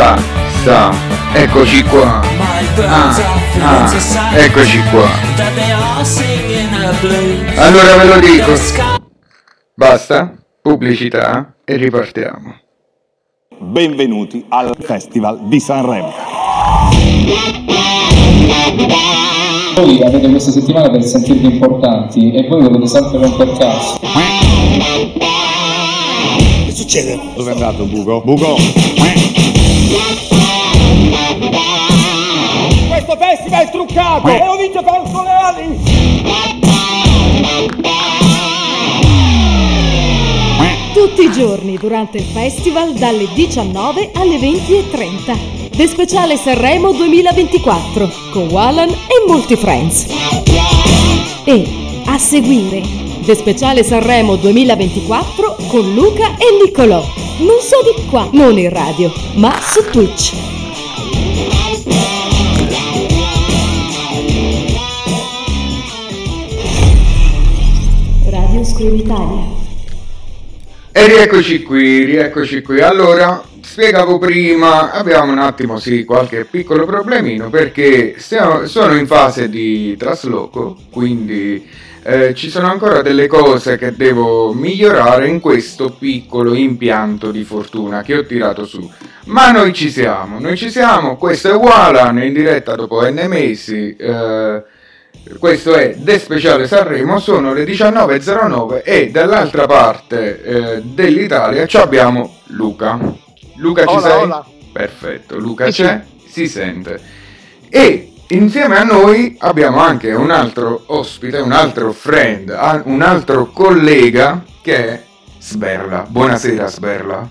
sa, sa, eccoci qua. Ah, ah, eccoci qua. Allora ve lo dico. Basta, pubblicità e ripartiamo. Benvenuti al Festival di Sanremo. Voi avete questa settimana per sentirvi importanti e voi volete sempre romper cazzo. Che succede? Dove è andato Bugo? Bugo! Questo festival è truccato e lo dice Fausto Leali! Tutti i giorni durante il festival dalle 19 alle 20.30. The Speciale Sanremo 2024 con Wallan e molti friends. E a seguire The Speciale Sanremo 2024 con Luca e Niccolò. Non so di qua, non in radio, ma su Twitch. Radio Scream Italia. E rieccoci qui, rieccoci qui. Allora, spiegavo prima, abbiamo un attimo sì qualche piccolo problemino perché stiamo- sono in fase di trasloco, quindi eh, ci sono ancora delle cose che devo migliorare in questo piccolo impianto di fortuna che ho tirato su. Ma noi ci siamo, noi ci siamo, questo è Walan in diretta dopo N mesi. eh, questo è The Speciale Sanremo, sono le 19.09 e dall'altra parte eh, dell'Italia ci abbiamo Luca. Luca ci Hola, sei? hola. Perfetto, Luca c'è, si sente. E insieme a noi abbiamo anche un altro ospite, un altro friend, un altro collega che è Sberla. Buonasera Sberla.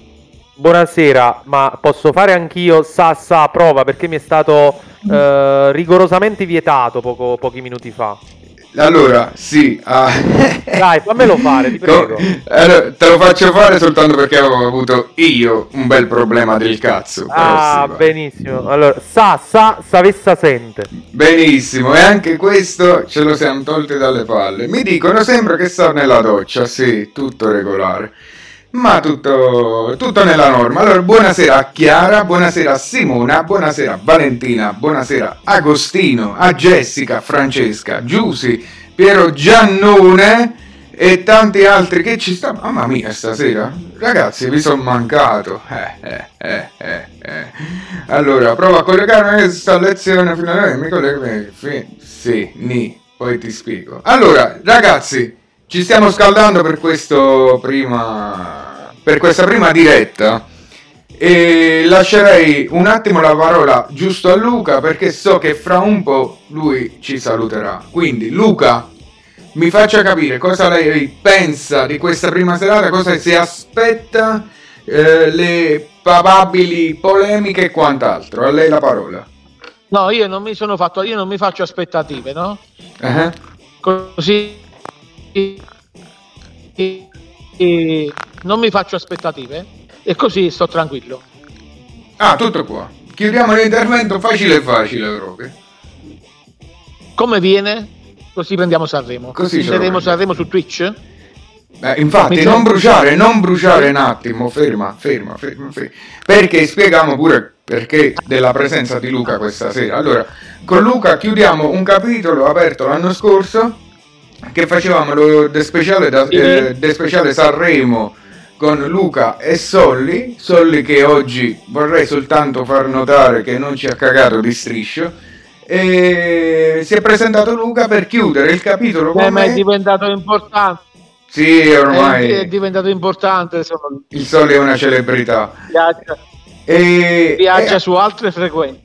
Buonasera, ma posso fare anch'io Sassa a prova perché mi è stato eh, rigorosamente vietato poco- pochi minuti fa. Allora, sì, ah, Dai, fammelo fare, ti prego. allora, te lo faccio fare soltanto perché avevo avuto io un bel problema del cazzo. Ah, sì, benissimo. Allora, sa, sa, savessa sente. Benissimo, e anche questo ce lo siamo tolti dalle palle. Mi dicono sempre che sto nella doccia, sì, tutto regolare. Ma tutto, tutto nella norma. Allora, buonasera a Chiara, buonasera a Simona, buonasera a Valentina, buonasera a Agostino, a Jessica, Francesca, Giusy, Piero Giannone e tanti altri che ci stanno. Mamma mia, stasera, ragazzi, vi sono mancato. Eh, eh, eh, eh, eh. Allora, provo a collegarmi a questa lezione fino mi collego. Sì, ni, poi ti spiego. Allora, ragazzi, ci stiamo scaldando per questo prima. per questa prima diretta. E lascerei un attimo la parola giusto a Luca perché so che fra un po' lui ci saluterà. Quindi, Luca, mi faccia capire cosa lei pensa di questa prima serata, cosa si aspetta, eh, le probabili polemiche e quant'altro. A lei la parola. No, io non mi sono fatto, io non mi faccio aspettative, no? Eh? Così e- e non mi faccio aspettative e così sto tranquillo. Ah, tutto qua. Chiudiamo l'intervento facile facile proprio. Come viene? Così prendiamo Sanremo. Così prendiamo. Sanremo su Twitch? Eh, infatti, Mi non bruciare, non bruciare un attimo, ferma, ferma, ferma, ferma. Perché spieghiamo pure perché della presenza di Luca questa sera. Allora, con Luca chiudiamo un capitolo aperto l'anno scorso che facevamo lo The speciale, da, eh, The speciale Sanremo con Luca e Solli, Solli che oggi vorrei soltanto far notare che non ci ha cagato di striscio. E si è presentato Luca per chiudere il capitolo Eh, ma è diventato importante. Sì, ormai è diventato importante. Sono, il Sole è una celebrità. viaggia E, viaggia e- su altre frequenze.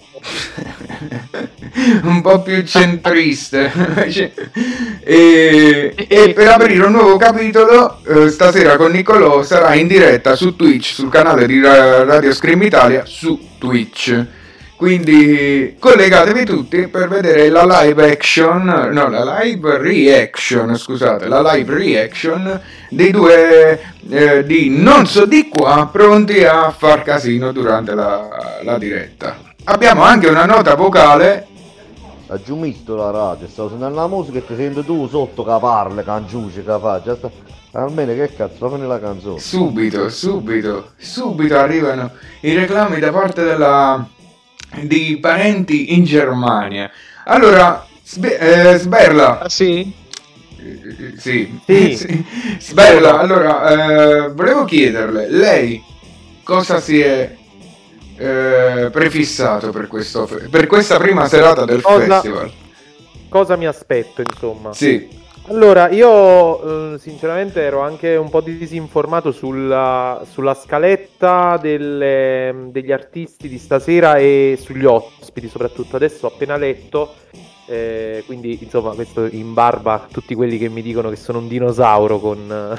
un po' più centriste. e, e per aprire un nuovo capitolo, eh, stasera con Niccolò sarà in diretta su Twitch, sul canale di Ra- Radio Scream Italia, su Twitch. Quindi collegatevi tutti per vedere la live action, no, la live reaction, scusate, la live reaction dei due eh, di non so di qua pronti a far casino durante la, la diretta. Abbiamo anche una nota vocale aggiungisto la radio, stavo sentendo la musica e ti sento tu sotto che parla, cangiuce, che fa, già sta... Almeno che cazzo, fammi la canzone. Subito, subito, subito arrivano i reclami da parte della... di parenti in Germania. Allora, Sbe- eh, Sberla, Ah, sì? Sì, Sì. sì. Sberla, allora, eh, volevo chiederle, lei cosa si è eh, prefissato per, questo, per questa prima serata del Cosa- festival? Cosa mi aspetto, insomma? Sì, Allora, io eh, sinceramente ero anche un po' disinformato sulla, sulla scaletta delle- degli artisti di stasera e sugli ospiti soprattutto. Adesso ho appena letto, eh, quindi insomma questo in barba a tutti quelli che mi dicono che sono un dinosauro con...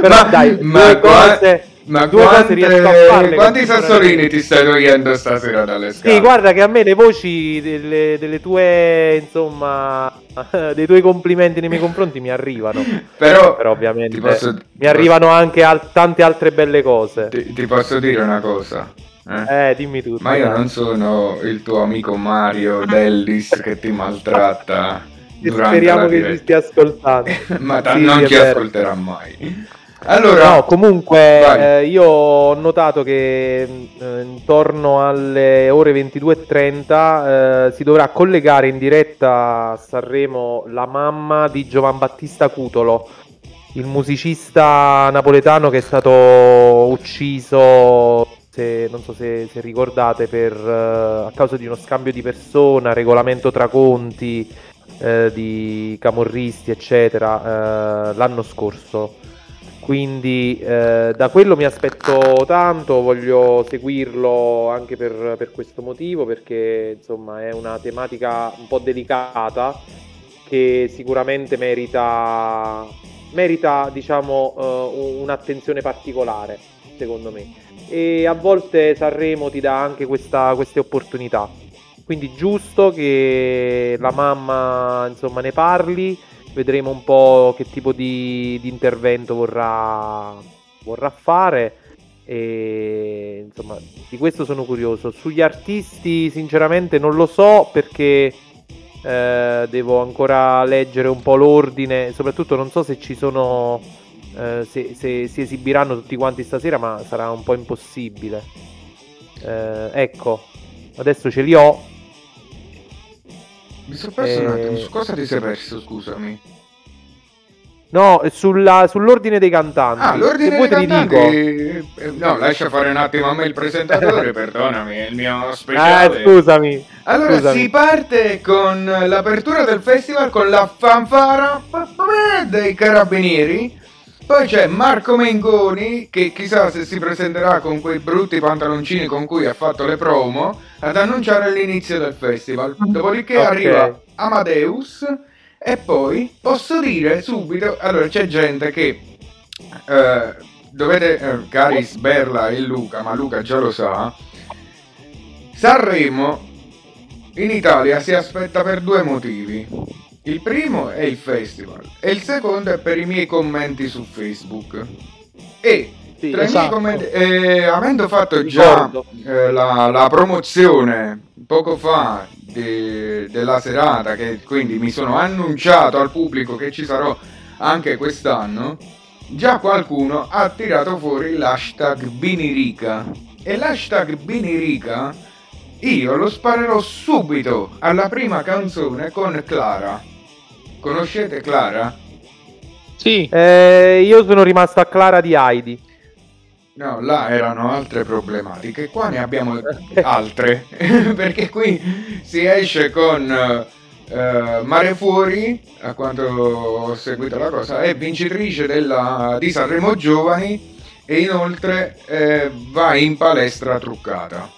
Però ma, dai, ma due qua- cose- ma due cose quante- farle quanti sassolini ti stai togliendo stasera dalle scale? Sì, guarda che a me le voci delle, delle tue, insomma, dei tuoi complimenti nei miei confronti mi arrivano. Però, Però ovviamente posso- mi arrivano anche al- tante altre belle cose. Ti, ti posso dire una cosa? Eh? Eh, dimmi tutto. Ma io dai. non sono il tuo amico Mario Dellis che ti maltratta E Speriamo che ci diretta. stia ascoltando. Ma ta- Sì, non vero. ascolterà mai. Allora, No, comunque eh, io ho notato che eh, intorno alle ore 22.30 eh, si dovrà collegare in diretta a Sanremo la mamma di Giovan Battista Cutolo, il musicista napoletano che è stato ucciso, se- non so se, se ricordate, per, eh, a causa di uno scambio di persona, regolamento tra conti eh, di camorristi, eccetera, eh, l'anno scorso. Quindi da quello mi aspetto tanto, voglio seguirlo anche per, per questo motivo, perché insomma è una tematica un po' delicata che sicuramente merita, merita diciamo, eh, un'attenzione particolare, secondo me. E a volte Sanremo ti dà anche questa- queste opportunità. Quindi giusto che la mamma insomma ne parli. Vedremo un po' che tipo di, di intervento vorrà, vorrà fare. E insomma di questo sono curioso. Sugli artisti sinceramente non lo so perché eh, devo ancora leggere un po' l'ordine. Soprattutto non so se ci sono eh, se, se si esibiranno tutti quanti stasera ma sarà un po' impossibile Eh, ecco adesso ce li ho mi sono perso un eh, attimo. Su cosa ti sei perso, scusami? no sulla- sull'ordine dei cantanti Ah, l'ordine Se vuoi dei li dico. cantanti... eh, No, lascia fare un attimo a me il presentatore, perdonami, è il mio Ah, speciale. scusami. Allora scusami. si parte con l'apertura del festival con la fanfara dei carabinieri. Poi c'è Marco Mengoni che chissà se si presenterà con quei brutti pantaloncini con cui ha fatto le promo ad annunciare l'inizio del festival. Dopodiché Ok. arriva Amadeus e poi posso dire subito, allora c'è gente che eh, dovete, eh, cari Sberla e Luca, ma Luca già lo sa, Sanremo in Italia si aspetta per due motivi. Il primo è il festival e il secondo è per i miei commenti su Facebook. E Sì, tra i miei esatto. commenti, eh, avendo fatto già Ricordo. eh, la, la promozione poco fa de- della serata, che quindi mi sono annunciato al pubblico che ci sarò anche quest'anno, già qualcuno ha tirato fuori l'hashtag Binirica. E l'hashtag Binirica io lo sparerò subito alla prima canzone con Clara. Conoscete Clara? Sì, Eh, io sono rimasto a Clara di Heidi. No, là erano altre problematiche, qua ne abbiamo altre, perché qui si esce con eh, Mare Fuori, a quanto ho seguito la cosa, è vincitrice della, di Sanremo Giovani e inoltre eh, va in palestra truccata.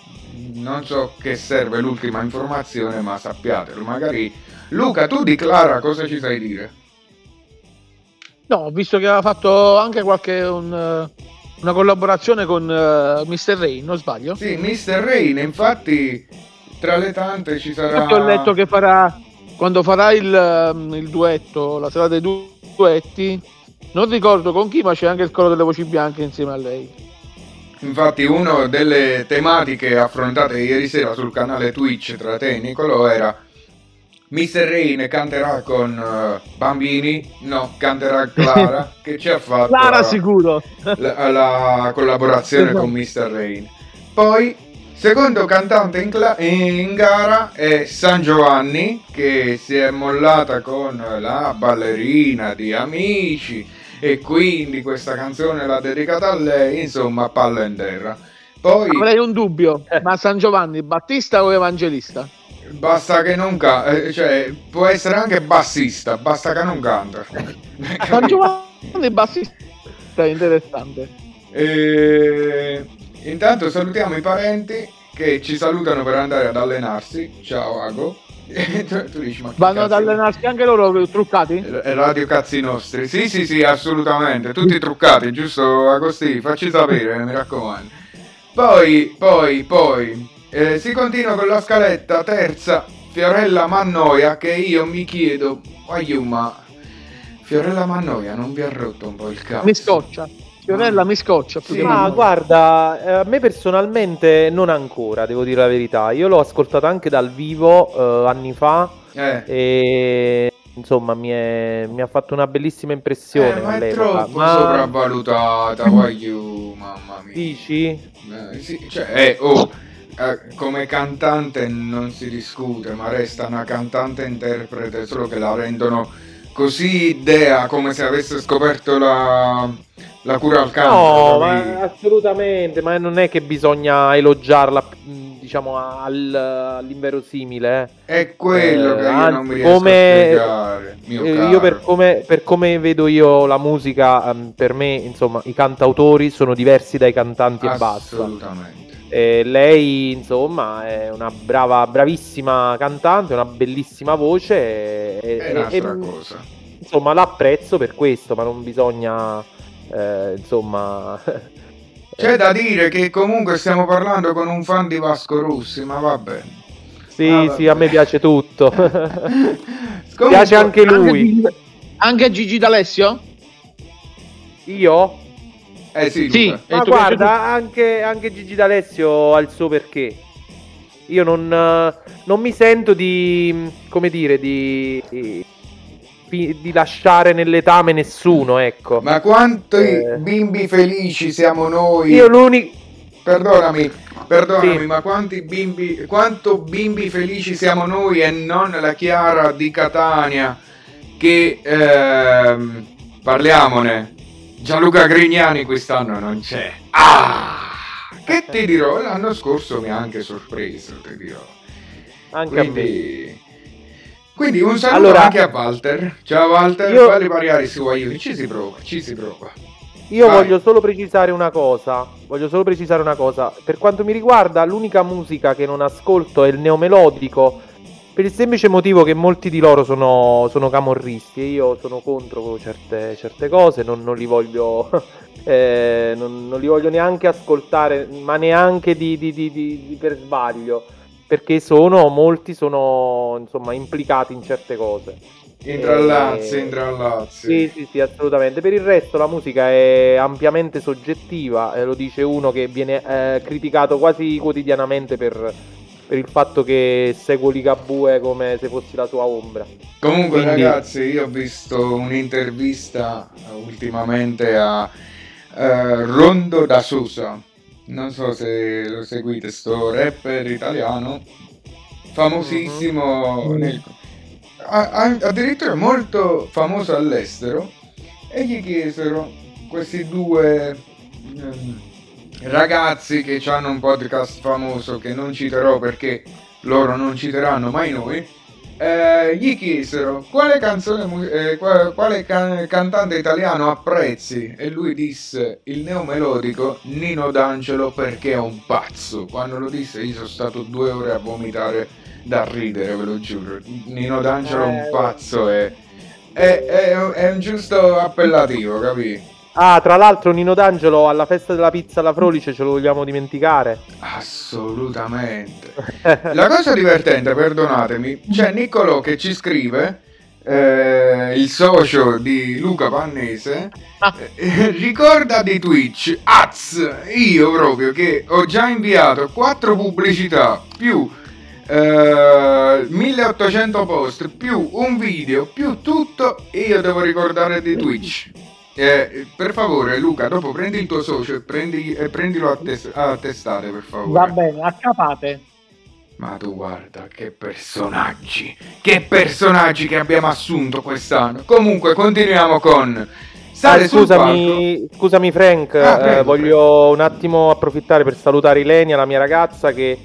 Non so che serve l'ultima informazione, ma sappiatelo, magari... Luca, tu di Clara cosa ci sai dire? no, ho visto che aveva fatto anche qualche un, eh, una collaborazione con eh, Mr. Rain, non sbaglio? Sì, Mr. Rain, infatti, tra le tante ci sarà... Infatti ho letto che farà quando farà il, ehm, il duetto, la serata dei du- duetti, non ricordo con chi, ma c'è anche il coro delle voci bianche insieme a lei. Infatti, una delle tematiche affrontate ieri sera sul canale Twitch tra te e Nicolò era Mr. Rain canterà con eh, Bambini, no, canterà Clara, che ci ha fatto Clara la, sicuro. la- la collaborazione con Mr. Rain. Poi, secondo cantante in, cla- in gara è San Giovanni, che si è mollata con la ballerina di Amici, e quindi questa canzone l'ha dedicata a lei, insomma, palla in terra. Poi... Avrei un dubbio, ma San Giovanni Battista o Evangelista? Basta che non canta, cioè può essere anche bassista, basta che non canta. San Giovanni Battista è interessante. E... Intanto salutiamo i parenti che ci salutano per andare ad allenarsi. Ciao Ago. Tu, tu dici, Vanno ad allenarsi anche loro truccati? Eh, Radio cazzi nostri. Sì, sì, sì, assolutamente. Tutti truccati, giusto Agostini? Facci sapere, mi raccomando. Poi, poi, poi, eh, si continua con la scaletta terza, Fiorella Mannoia, che io mi chiedo, ma Fiorella Mannoia non vi ha rotto un po' il cazzo? Mi scoccia. Fiorella mi scoccia. più Sì, che Ma guarda, eh, a me personalmente non ancora, devo dire la verità. Io l'ho ascoltata anche dal vivo eh, anni fa Eh, e insomma mi, è- mi ha fatto una bellissima impressione eh, ma è troppo Ma sopravvalutata, aiù, mamma mia. dici? Eh, sì, cioè, eh, oh, come cantante non si discute, ma resta una cantante interprete, solo che la rendono così idea come se avesse scoperto la, la cura al cancro. No, ma assolutamente, ma non è che bisogna elogiarla, diciamo, al- all'inverosimile. eh. È quello Eh, che io non mi riesco come- a spiegare, Eh. Io per come, per come vedo io la musica, per me, insomma, i cantautori sono diversi dai cantanti e basta. Assolutamente. Eh, lei, insomma, è una brava, bravissima cantante, una bellissima voce. E, È e- un'altra e- cosa. insomma, l'apprezzo per questo, ma non bisogna, eh, insomma. C'è da dire che comunque stiamo parlando con un fan di Vasco Rossi, ma va bene. Sì, Ah, sì, a me vabbè. piace tutto. Comunque- piace anche Anche lui. Gigi- Anche Gigi D'Alessio? Io? Eh sì, Sì. E Ma guarda, anche, anche Gigi D'Alessio ha il suo perché. Io non, eh, non mi sento di, come dire, di, di, di lasciare nell'etame nessuno, ecco. Ma quanti Eh. bimbi felici siamo noi? Io l'unico... Perdonami, perdonami, Sì. ma quanti bimbi, quanto bimbi felici siamo noi e non la Chiara di Catania che ehm, parliamone. Gianluca Grignani quest'anno non c'è. Ah! Che ti dirò? L'anno scorso mi ha anche sorpreso, ti dirò. Anche a me. Quindi, quindi un saluto Allora- anche a Walter. Ciao Walter, Io- falli pariare su aiuti. Ci si prova, ci si prova. Io Vai. voglio solo precisare una cosa. Voglio solo precisare una cosa. Per quanto mi riguarda, l'unica musica che non ascolto è il neomelodico. Per il semplice motivo che molti di loro sono, sono camorristi e io sono contro certe, certe cose, non, non li voglio. eh, non, non li voglio neanche ascoltare, ma neanche di, di- di- per sbaglio. Perché sono, molti sono insomma implicati in certe cose. Intrallazzi, Eh, intrallazzi. Sì, sì, sì, assolutamente. Per il resto la musica è ampiamente soggettiva, eh, lo dice uno che viene eh, criticato quasi quotidianamente per, per il fatto che segue Ligabue come se fossi la sua ombra. Comunque Quindi- ragazzi, io ho visto un'intervista eh, ultimamente a eh, Rondo da Sosa. Non so se lo seguite, sto rapper italiano, famosissimo, Mhm. nel- a- a- addirittura molto famoso all'estero. E gli chiesero questi due ehm, ragazzi che hanno un podcast famoso che non citerò perché loro non citeranno mai noi. eh, gli chiesero quale canzone eh, qua- quale can- cantante italiano apprezzi e lui disse il neomelodico Nino D'Angelo perché è un pazzo quando lo disse io sono stato due ore a vomitare da ridere ve lo giuro Nino D'Angelo è un Eh. pazzo è, è, è- è un giusto appellativo capì? Ah, tra l'altro Nino D'Angelo alla festa della pizza alla Frolice ce lo vogliamo dimenticare. assolutamente La cosa divertente, perdonatemi, c'è Niccolò che ci scrive, eh, il socio di Luca Pannese, eh, ricorda di Twitch, az, io proprio che ho già inviato quattro pubblicità più eh, 1800 post più un video più tutto e io devo ricordare di Twitch. Eh, per favore, Luca, dopo prendi il tuo socio e, prendi, e prendilo a, tes- a testare, per favore. Va bene, accapate. Ma tu guarda che personaggi, che personaggi che abbiamo assunto quest'anno. Comunque, continuiamo con. Sale Eh, scusami, scusami Frank, Ah, eh, prego, voglio un attimo approfittare per salutare Ilenia, la mia ragazza, che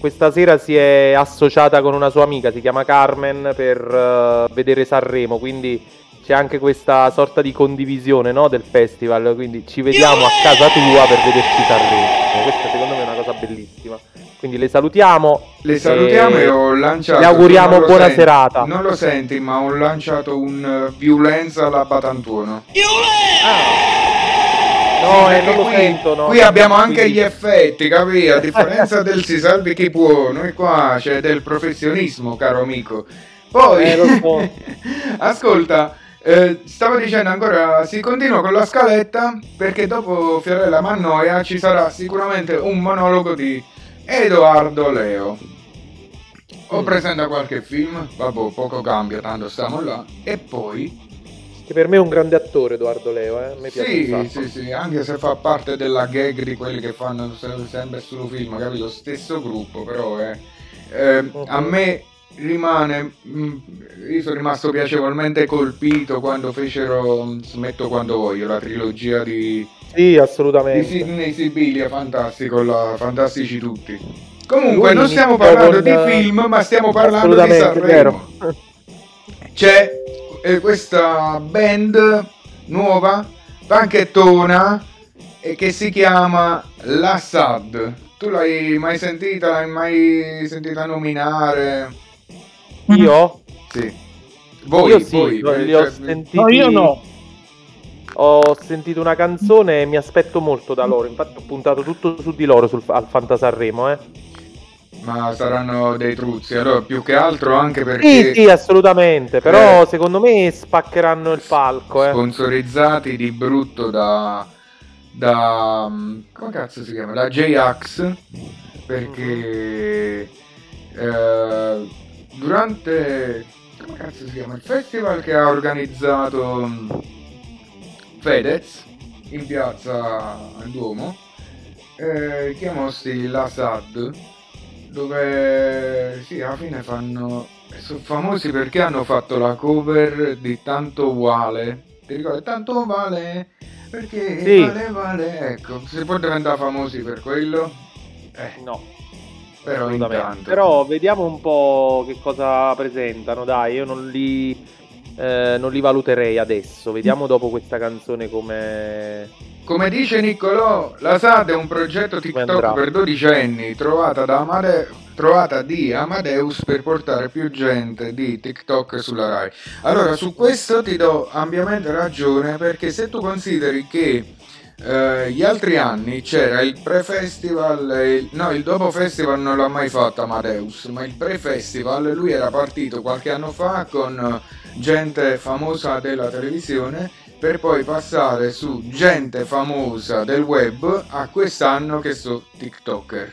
questa sera si è associata con una sua amica, si chiama Carmen, per eh, vedere Sanremo, quindi c'è anche questa sorta di condivisione no, del festival, quindi ci vediamo a casa tua per vederci Sanremo. Questa secondo me è una cosa bellissima. Quindi le salutiamo. Le salutiamo e e ho lanciato. Le auguriamo buona senti- serata. Non lo senti, ma ho lanciato un eh, violenza alla Batantuono. No, Sì, eh, non lo qui, sento. no. qui abbiamo anche gli effetti, capi? A differenza del si salvi chi può, noi qua c'è del professionismo, caro amico. Poi, Eh, ascolta, eh, stavo dicendo ancora, si continua con la scaletta perché dopo Fiorella Mannoia ci sarà sicuramente un monologo di Edoardo Leo. O Mm. presenta qualche film, vabbè, poco cambia, tanto stiamo là. E poi Che per me è un grande attore Edoardo Leo, eh. me piace sì, sì, sì, anche se fa parte della gag di quelli che fanno se- sempre solo film, capito? Lo stesso gruppo, però eh, eh, a Mhm. me rimane, mm, io sono rimasto piacevolmente colpito quando fecero mm, Smetto quando voglio, la trilogia di, Sì, di assolutamente. Sidney Sibilia, fantastico, la- fantastici tutti. Comunque Lui non stiamo parlando con- di film, ma stiamo parlando di Sanremo c'è eh, questa band nuova, panchettona, e che si chiama La Sad. Tu l'hai mai sentita? L'hai mai sentita nominare? Io? Sì. Voi, io sì, voi, no, eh, li ho cioè, sentiti... No, io no. Ho sentito una canzone e mi aspetto molto da loro. Infatti ho puntato tutto su di loro sul, al Fantasarremo, eh. ma saranno dei truzzi. Allora, più che altro anche Sì, perché sì, assolutamente. Però Eh. secondo me spaccheranno il palco, eh. sponsorizzati di brutto da da mm, come cazzo si chiama da J-Ax perché eh, durante come cazzo si chiama il festival che ha organizzato mm, Fedez in piazza al Duomo eh, chiamossi la SAD dove sì alla fine fanno sono famosi perché hanno fatto la cover di Tanto Vale ti ricordi? Tanto Vale perché Sì. vale vale ecco si può diventare famosi per quello? Eh, No. Però intanto Però vediamo un po' che cosa presentano. Dai, io non li, eh, non li valuterei adesso. Vediamo dopo questa canzone come. Come dice Niccolò, la SAD è un progetto? TikTok per dodicenni trovata, da Amade- trovata di Amadeus per portare più gente di TikTok sulla Rai. Allora, su questo ti do ampiamente ragione perché se tu consideri che eh, gli altri anni c'era il pre-festival, il- no, il dopo-festival non l'ha mai fatto Amadeus, ma il pre-festival lui era partito qualche anno fa con eh, gente famosa della televisione per poi passare su gente famosa del web a quest'anno che sono TikToker.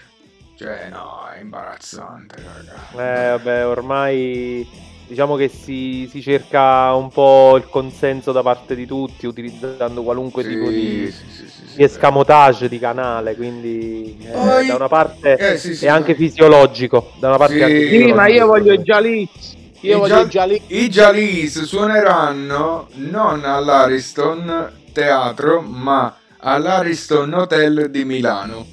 Cioè, no, è imbarazzante, raga. Eh, vabbè, ormai diciamo che si, si cerca un po' il consenso da parte di tutti utilizzando qualunque Sì, tipo di, sì, sì, sì, sì. di escamotage di canale. Quindi eh, Poi- da una parte Eh, sì, sì, è anche sì. fisiologico. Da una parte Sì, anche Sì, ma io voglio i Jaliz. Io I voglio Gia- i Jaliz. I Jalis suoneranno non all'Ariston Teatro, ma all'Ariston Hotel di Milano.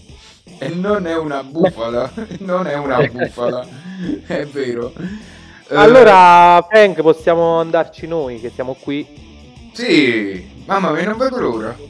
E non è una bufala, non è una bufala, è vero. Eh, Allora, Frank, possiamo andarci noi che siamo qui. Sì, mamma mia, non vedo l'ora.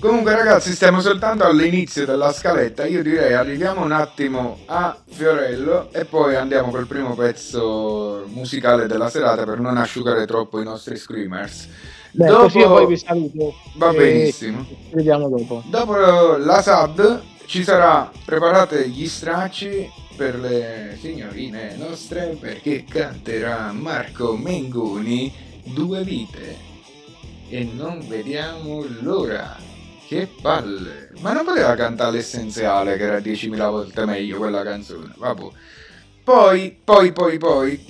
Comunque ragazzi, stiamo soltanto all'inizio della scaletta. Io direi arriviamo un attimo a Fiorello e poi andiamo col primo pezzo musicale della serata per non asciugare troppo i nostri screamers. Beh, Dopo- così io poi vi saluto. Va benissimo. Ci vediamo dopo. Dopo la SAD ci sarà, preparate gli stracci per le signorine nostre perché canterà Marco Mengoni due vite e non vediamo l'ora. Che palle. Ma non poteva cantare l'essenziale che era 10.000 volte meglio quella canzone. Vabbè. Poi, poi, poi, poi,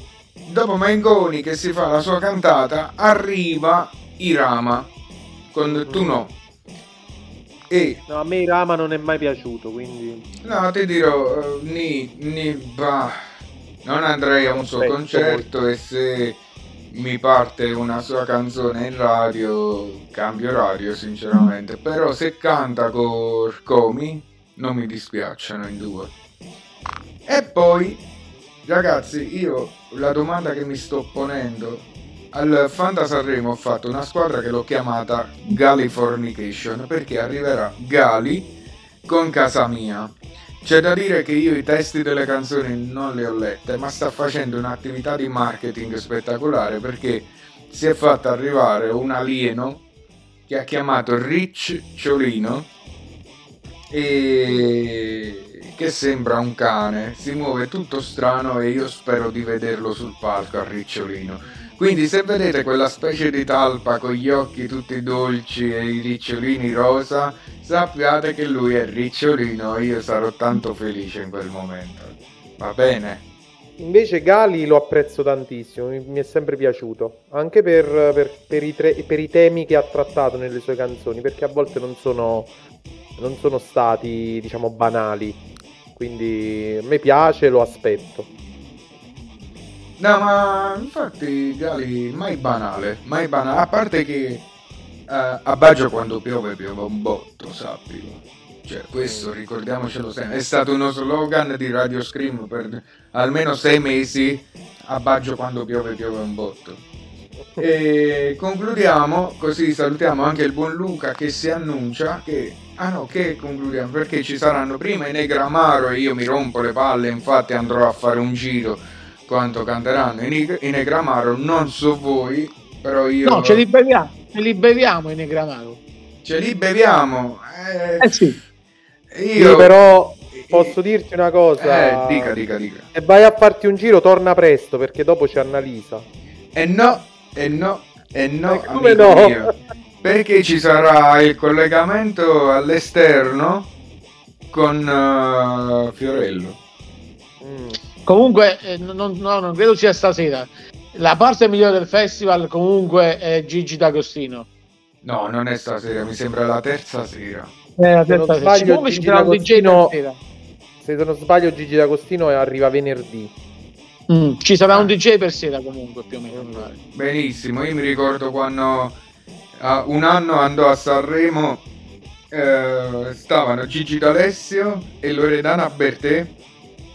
dopo Mengoni che si fa la sua cantata, arriva Irama con Tu no. E No, a me Rama non è mai piaciuto, quindi... no, ti dirò, eh, ni, ni, bah, non andrei a un suo Aspetto concerto e se mi parte una sua canzone in radio, cambio radio sinceramente. Però se canta con Comi, non mi dispiacciono in due. E poi, ragazzi, io la domanda che mi sto ponendo al Fanta Sanremo ho fatto una squadra che l'ho chiamata Galifornication perché arriverà Gali con casa mia. C'è da dire che io i testi delle canzoni non le ho lette, ma sta facendo un'attività di marketing spettacolare perché si è fatta arrivare un alieno che ha chiamato Rich Ciolino e che sembra un cane, si muove tutto strano e io spero di vederlo sul palco a Ricciolino. Quindi se vedete quella specie di talpa con gli occhi tutti dolci e i ricciolini rosa, sappiate che lui è Ricciolino e io sarò tanto felice in quel momento. Va bene? Invece Gali lo apprezzo tantissimo, mi, è sempre piaciuto, anche per, per- per i tre- per i temi che ha trattato nelle sue canzoni, perché a volte non sono, non sono stati, diciamo, banali. Quindi a me piace, lo aspetto. No, ma infatti Gali mai banale, mai banale, a parte che eh, a Baggio quando piove piove un botto, sappilo. Cioè, questo ricordiamocelo sempre, è stato uno slogan di Radio Scream per almeno sei mesi, a Baggio quando piove piove un botto. E concludiamo, così salutiamo anche il buon Luca che si annuncia che... Ah no, che concludiamo? Perché ci saranno prima i Negramaro e io mi rompo le palle, infatti andrò a fare un giro quanto canteranno i, Neg- i Negramaro, non so voi, però io... No, ce li beviamo, ce li beviamo i Negramaro. Ce li beviamo. Eh, Eh sì. io... Io però posso dirti una cosa. Eh, dica, dica, dica. Se vai a farti un giro, torna presto, perché dopo c'è Annalisa. E no, e no, e no, E come no? mio. Perché ci sarà il collegamento all'esterno con eh, Fiorello. Mm. Comunque, eh, non, no, non credo sia stasera. La parte migliore del festival comunque è Gigi D'Agostino. No, non è stasera, mi sembra la terza sera. Eh, la Se non terza sera. sbaglio, Comunque ci Gigi sarà un DJ D'Agostino- stasera. Se non sbaglio, Gigi D'Agostino arriva venerdì. Mm, ci sarà un DJ per sera comunque più o meno. Benissimo, io mi ricordo quando ah, un anno andò a Sanremo, eh, stavano Gigi D'Alessio e Loredana Bertè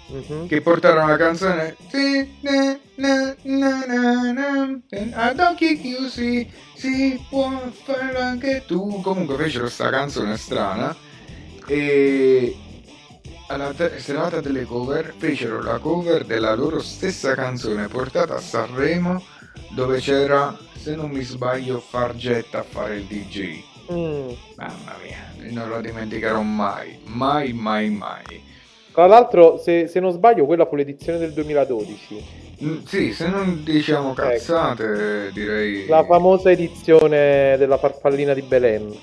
Mhm. che portarono la canzone. Ad occhi chiusi si può farlo anche tu. Comunque fecero sta canzone strana. E alla serata delle cover fecero la cover della loro stessa canzone portata a Sanremo dove c'era se non mi sbaglio Fargetta a fare il DJ Mm. mamma mia non lo dimenticherò mai. Mai mai mai Tra l'altro, se, se non sbaglio, quella fu l'edizione del 2012. Mm, Sì, se non diciamo cazzate, direi La famosa edizione della farfallina di Belen.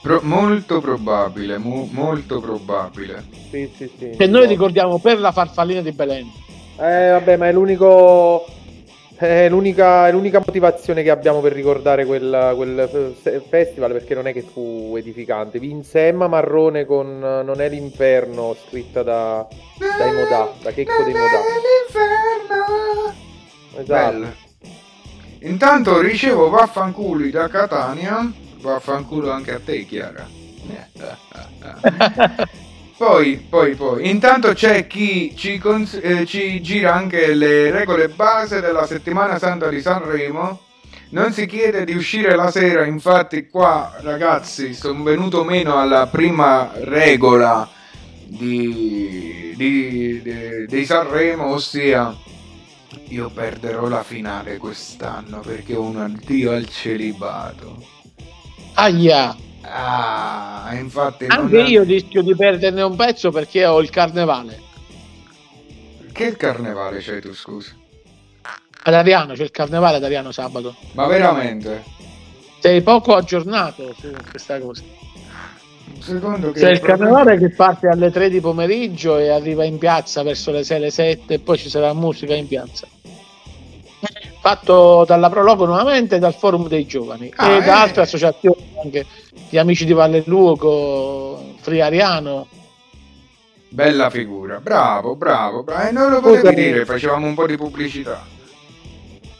pro- molto probabile, mo- molto probabile. Sì, sì, sì. Che noi ricordiamo per la farfallina di Belen. Eh, vabbè, ma è l'unico. È l'unica, è l'unica motivazione che abbiamo per ricordare quel, quel fe- festival perché non è che fu edificante. Vinse Emma Marrone con Non è l'inferno, scritta da, dai Modà, da Checco dei Modà. L'inferno. Esatto. Bella. Intanto ricevo vaffanculi da Catania, vaffanculo anche a te Chiara. Poi, poi, poi, intanto c'è chi ci, cons- eh, ci gira anche le regole base della settimana santa di Sanremo. Non si chiede di uscire la sera, infatti qua ragazzi sono venuto meno alla prima regola di, di, di- di Sanremo, ossia io perderò la finale quest'anno perché ho un addio al celibato. Aia, Ah, infatti anche non- io rischio di perderne un pezzo perché ho il carnevale. Che carnevale c'hai tu, scusa? Ad Ariano, c'è il carnevale ad Ariano sabato. Ma veramente? Sei poco aggiornato su questa cosa. Secondo che C'è il problema- carnevale che parte alle 3 di pomeriggio e arriva in piazza verso le 6, le 7 e poi ci sarà musica in piazza. Fatto dalla Prologo nuovamente dal Forum dei Giovani Ah, e eh. da altre associazioni, anche gli amici di Valle Luogo, Friariano. Bella figura, bravo, bravo, bravo. E non lo potevi Scusami. dire, facevamo un po' di pubblicità.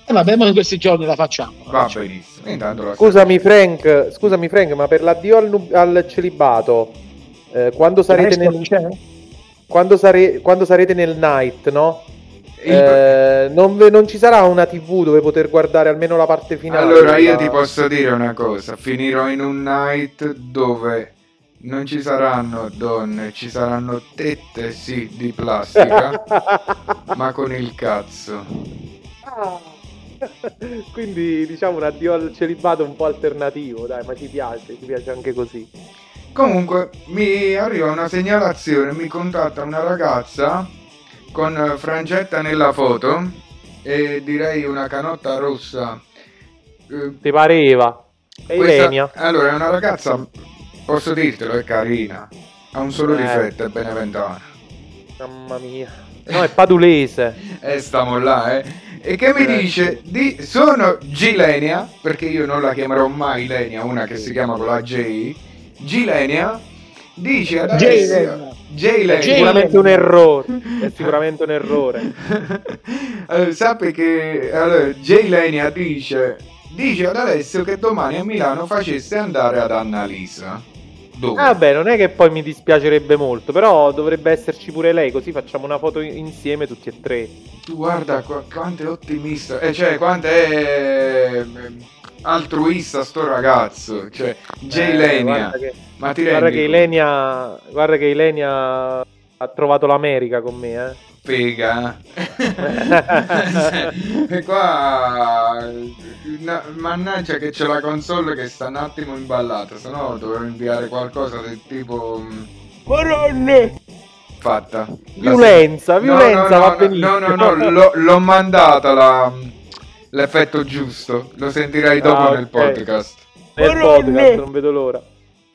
E vabbè, ma in questi giorni la facciamo. la Va facciamo. benissimo. Intanto la Scusami Frank, scusami Frank, ma per l'addio al, nu- al celibato, eh, quando, sarete nel, quando, sare- quando sarete nel night, no? Eh, non, ve- non ci sarà una TV dove poter guardare almeno la parte finale? Allora io della- ti posso dire una cosa, finirò in un night dove non ci saranno donne, ci saranno tette sì di plastica, ma con il cazzo. Ah. Quindi diciamo un addio al celibato un po' alternativo, dai, ma ci piace, ci piace anche così. Comunque mi arriva una segnalazione, mi contatta una ragazza con eh, frangetta nella foto e direi una canotta rossa. Eh, Ti pareva? E Ilenia? Allora è una ragazza, posso dirtelo, è carina, ha un solo Eh. difetto, è beneventana. Mamma mia. No, è padulese. E stiamo là, eh. E che mi Grazie. dice di sono Gilenia, perché io non la chiamerò mai Lenia, una che si chiama con la J. Gilenia dice ad Alessia Jalen. Jalen. Jalen. Sicuramente un errore. È sicuramente un errore. Eh, sappi che allora, J. Lenia dice dice ad Alessio che domani a Milano facesse andare ad Annalisa. Dove? Ah, beh, non è che poi mi dispiacerebbe molto, però dovrebbe esserci pure lei, così facciamo una foto insieme tutti e tre. Tu guarda qua- quanto è ottimista, eh, cioè quanto è eh, altruista sto ragazzo, cioè J. Eh, Lenia. guarda che- Ma ti Guarda che? Ilenia, guarda che Ilenia ha trovato l'America con me, eh. Fega. e qua na- mannaggia che c'è la console che sta un attimo imballata, se no dovevo inviare qualcosa del tipo mm, Maronne! fatta. La Violenza, violenza, no, va no, benissimo. No, no, no, l'ho, l'ho mandata la- l'effetto giusto, lo sentirai dopo Ah, nel podcast. Nel podcast, non vedo l'ora.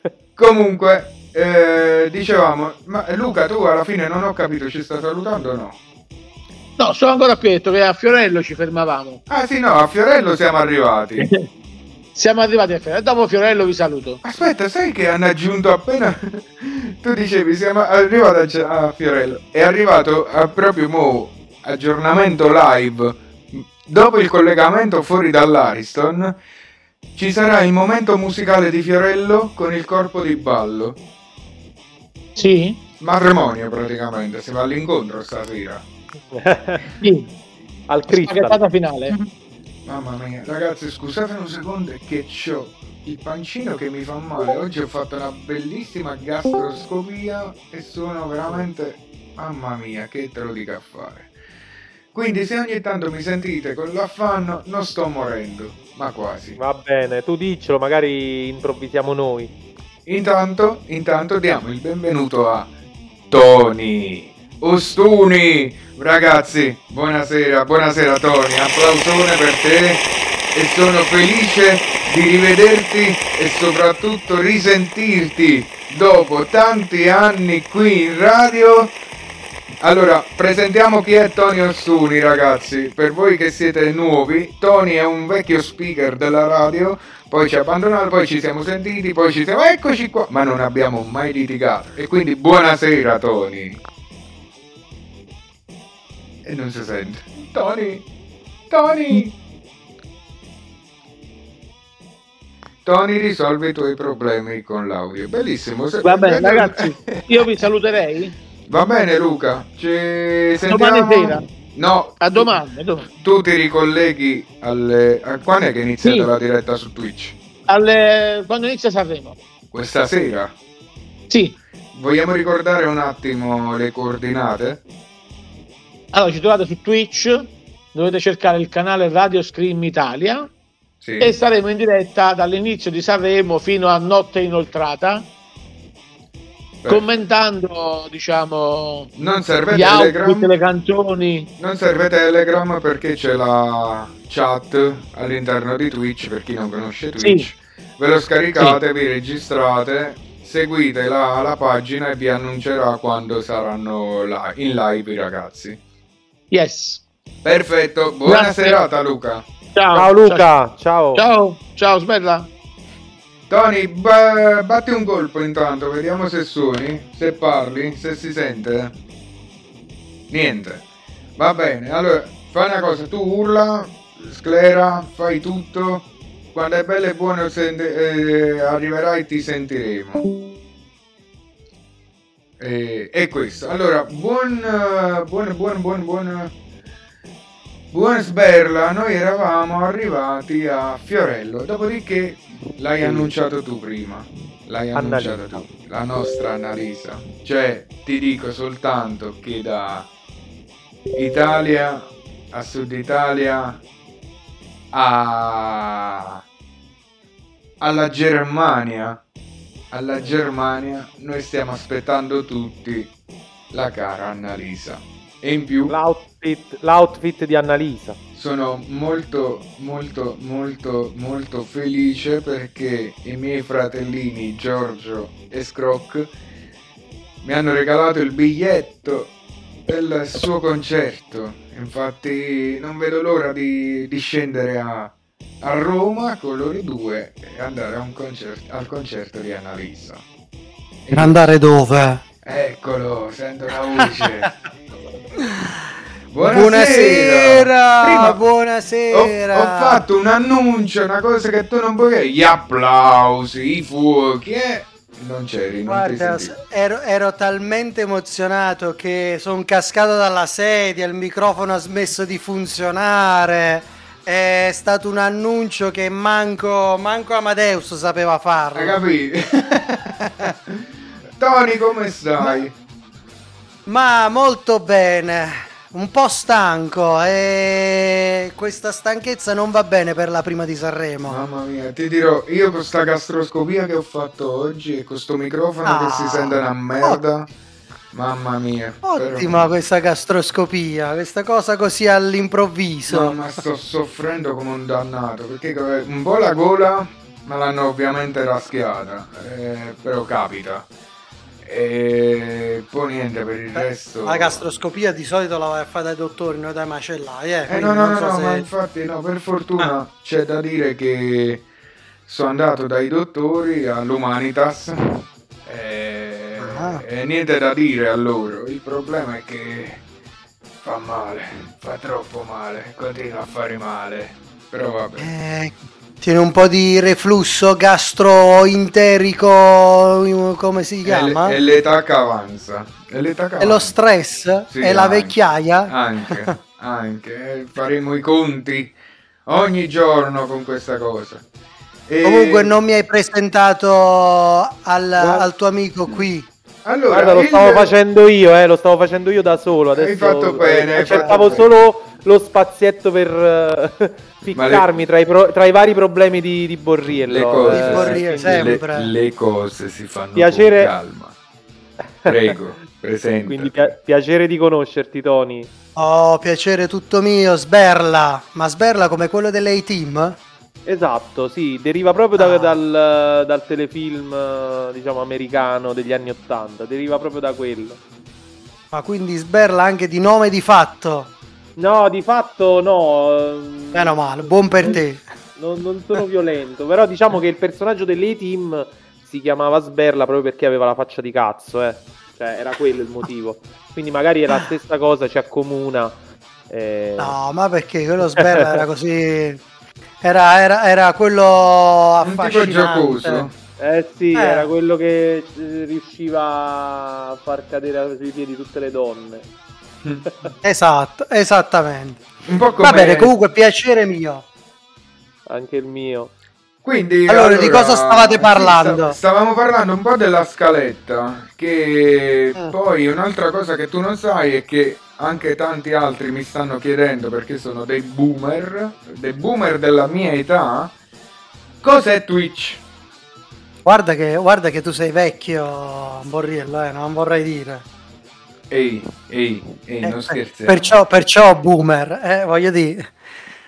Comunque, eh, dicevamo, ma Luca tu alla fine non ho capito, ci sta salutando o no? No, sono ancora qui, detto che a Fiorello ci fermavamo. Ah sì, no, a Fiorello siamo arrivati. Siamo arrivati a Fiorello. Dopo Fiorello vi saluto. Aspetta, sai che hanno aggiunto appena... tu dicevi, siamo arrivati a, a Fiorello. È arrivato a proprio mo, aggiornamento live. Dopo il collegamento fuori dall'Ariston, ci sarà il momento musicale di Fiorello con il corpo di ballo. Sì? Matrimonio praticamente, si va all'incontro stasera. Sì. Al. Spaghettata finale. Mamma mia, ragazzi, scusate un secondo che ho il pancino che mi fa male. Oggi ho fatto una bellissima gastroscopia e sono veramente mamma mia, che te lo dico a fare. Quindi se ogni tanto mi sentite con l'affanno, non sto morendo, ma quasi. Va bene, tu diccelo, magari improvvisiamo noi. Intanto, intanto diamo il benvenuto a Tony Ostuni. Ragazzi, buonasera, buonasera Tony, applausone per te e sono felice di rivederti e soprattutto risentirti dopo tanti anni qui in radio. Allora, presentiamo chi è Tony Ostuni, ragazzi. Per voi che siete nuovi, Tony è un vecchio speaker della radio, poi ci ha abbandonato, poi ci siamo sentiti, poi ci siamo... Eccoci qua! Ma non abbiamo mai litigato. E quindi buonasera, Tony. E non si sente. Tony! Tony! Tony risolve i tuoi problemi con l'audio. Bellissimo. Va bene, ragazzi, io vi saluterei. Va bene Luca, ci sentiamo. Domani sera. No, A domani. a domani. tu ti ricolleghi alle... A quando è che inizia Sì. la diretta su Twitch? Alle- Quando inizia Sanremo. Questa sera? Sì. Vogliamo ricordare un attimo le coordinate? Allora, ci trovate su Twitch, dovete cercare il canale Radio Scream Italia Sì. e saremo in diretta dall'inizio di Sanremo fino a notte inoltrata, Beh, commentando, diciamo, Non serve gli Telegram. le canzoni. Non serve Telegram perché c'è la chat all'interno di Twitch, per chi non conosce Twitch. Ve lo scaricate, vi registrate, seguite la, la pagina e vi annuncerà quando saranno là- in live i ragazzi. Yes. Perfetto, buona Grazie. serata Luca. Ciao, Ciao Luca, ciao. Ciao, ciao, Smerla. Tony, ba- batti un colpo intanto, vediamo se suoni, se parli, se si sente. Niente. Va bene, allora fai una cosa, tu urla, sclera, fai tutto. Quando è bello e buono sente- eh, arriverai ti sentiremo. E, e questo. Allora, buon, eh, buon, buon, buon, buon, buon sberla. Noi eravamo arrivati a Fiorello. Dopodiché l'hai annunciato tu prima. L'hai Annalisa. annunciato tu. La nostra Annalisa. Cioè, ti dico soltanto che da Italia a Sud Italia a alla Germania alla Germania noi stiamo aspettando tutti la cara Annalisa e in più L'outfit, l'outfit di Annalisa. sono molto molto molto molto felice perché i miei fratellini Giorgio e Scroc mi hanno regalato il biglietto del suo concerto infatti non vedo l'ora di, di scendere a, a Roma con loro due e andare a un concerto, al concerto di Annalisa Per andare dove? eccolo sento la voce Buonasera, Prima- buonasera. Ho, ho fatto un annuncio, una cosa che tu non puoi Gli applausi, i fuochi, eh. Non c'eri, non Guarda, ero, ero talmente emozionato che sono cascato dalla sedia, il microfono ha smesso di funzionare. È stato un annuncio che manco, manco Amadeus sapeva Hai farlo. capito? Tony, come stai? Ma molto bene, un po' stanco e questa stanchezza non va bene per la prima di Sanremo. Mamma mia, ti dirò, io con sta gastroscopia che ho fatto oggi e con sto microfono che Ah, si sente una merda. Mamma mia. Ottima questa gastroscopia, questa cosa così all'improvviso. No, ma sto soffrendo come un dannato perché un po' la gola me l'hanno ovviamente raschiata, eh, però capita. E poi niente per il resto. La gastroscopia di solito la vai a fare dai dottori, noi dai macellai, eh. Eh no, no, no, so no, se- ma infatti no, per fortuna Ah. c'è da dire che sono andato dai dottori all'Humanitas e, Ah. e niente da dire a loro. Il problema è che fa male, fa troppo male, continua a fare male. Però vabbè. Eh, tiene un po' di reflusso gastroenterico, come si chiama? è l'età che avanza. È l'età che È lo avanza. stress? Sì, è la anche, vecchiaia? Anche, anche. Eh, Faremo i conti ogni giorno con questa cosa. E- Comunque non mi hai presentato al, al tuo amico qui. Allora, Guarda, lo il- stavo facendo io, eh, lo stavo facendo io da solo. Adesso Hai fatto bene, bene. solo lo spazietto per eh, ficcarmi tra, i pro- tra i vari problemi di, di Borriello. le cose, Di eh, Borriello, le- sempre. le cose si fanno Piacere- con calma. Prego, presente. Quindi pia- piacere di conoscerti, Tony. Oh, piacere tutto mio, Sberla. Ma Sberla come quello delle A-Team? Esatto, sì, deriva proprio da- Ah. dal, dal telefilm, diciamo, americano degli anni Ottanta, deriva proprio da quello. Ma quindi Sberla anche di nome di fatto. No, di fatto no. ehm, Meno male, buon per te. Non, non sono violento, però diciamo che il personaggio dell'A-Team si chiamava Sberla proprio perché aveva la faccia di cazzo, eh. Cioè, era quello il motivo. Quindi magari è la stessa cosa, ci accomuna. eh, No, ma perché quello Sberla era così... Era, era, era quello Un tipo affascinante. giocoso. Eh sì, Eh. era quello che eh, riusciva a far cadere sui piedi tutte le donne. Esatto, esattamente. Un po' come... Va bene, comunque piacere mio. Anche il mio. Quindi, Allora, di cosa stavate parlando? sta- stavamo parlando un po' della scaletta, che Mm. poi un'altra cosa che tu non sai è che anche tanti altri mi stanno chiedendo perché sono dei boomer, dei boomer della mia età, cos'è Twitch? Guarda che, guarda che tu sei vecchio, Borriello, eh, non vorrei dire. Ehi, ehi, ehi, Eh, non eh, scherziamo. perciò, perciò boomer, eh, voglio dire.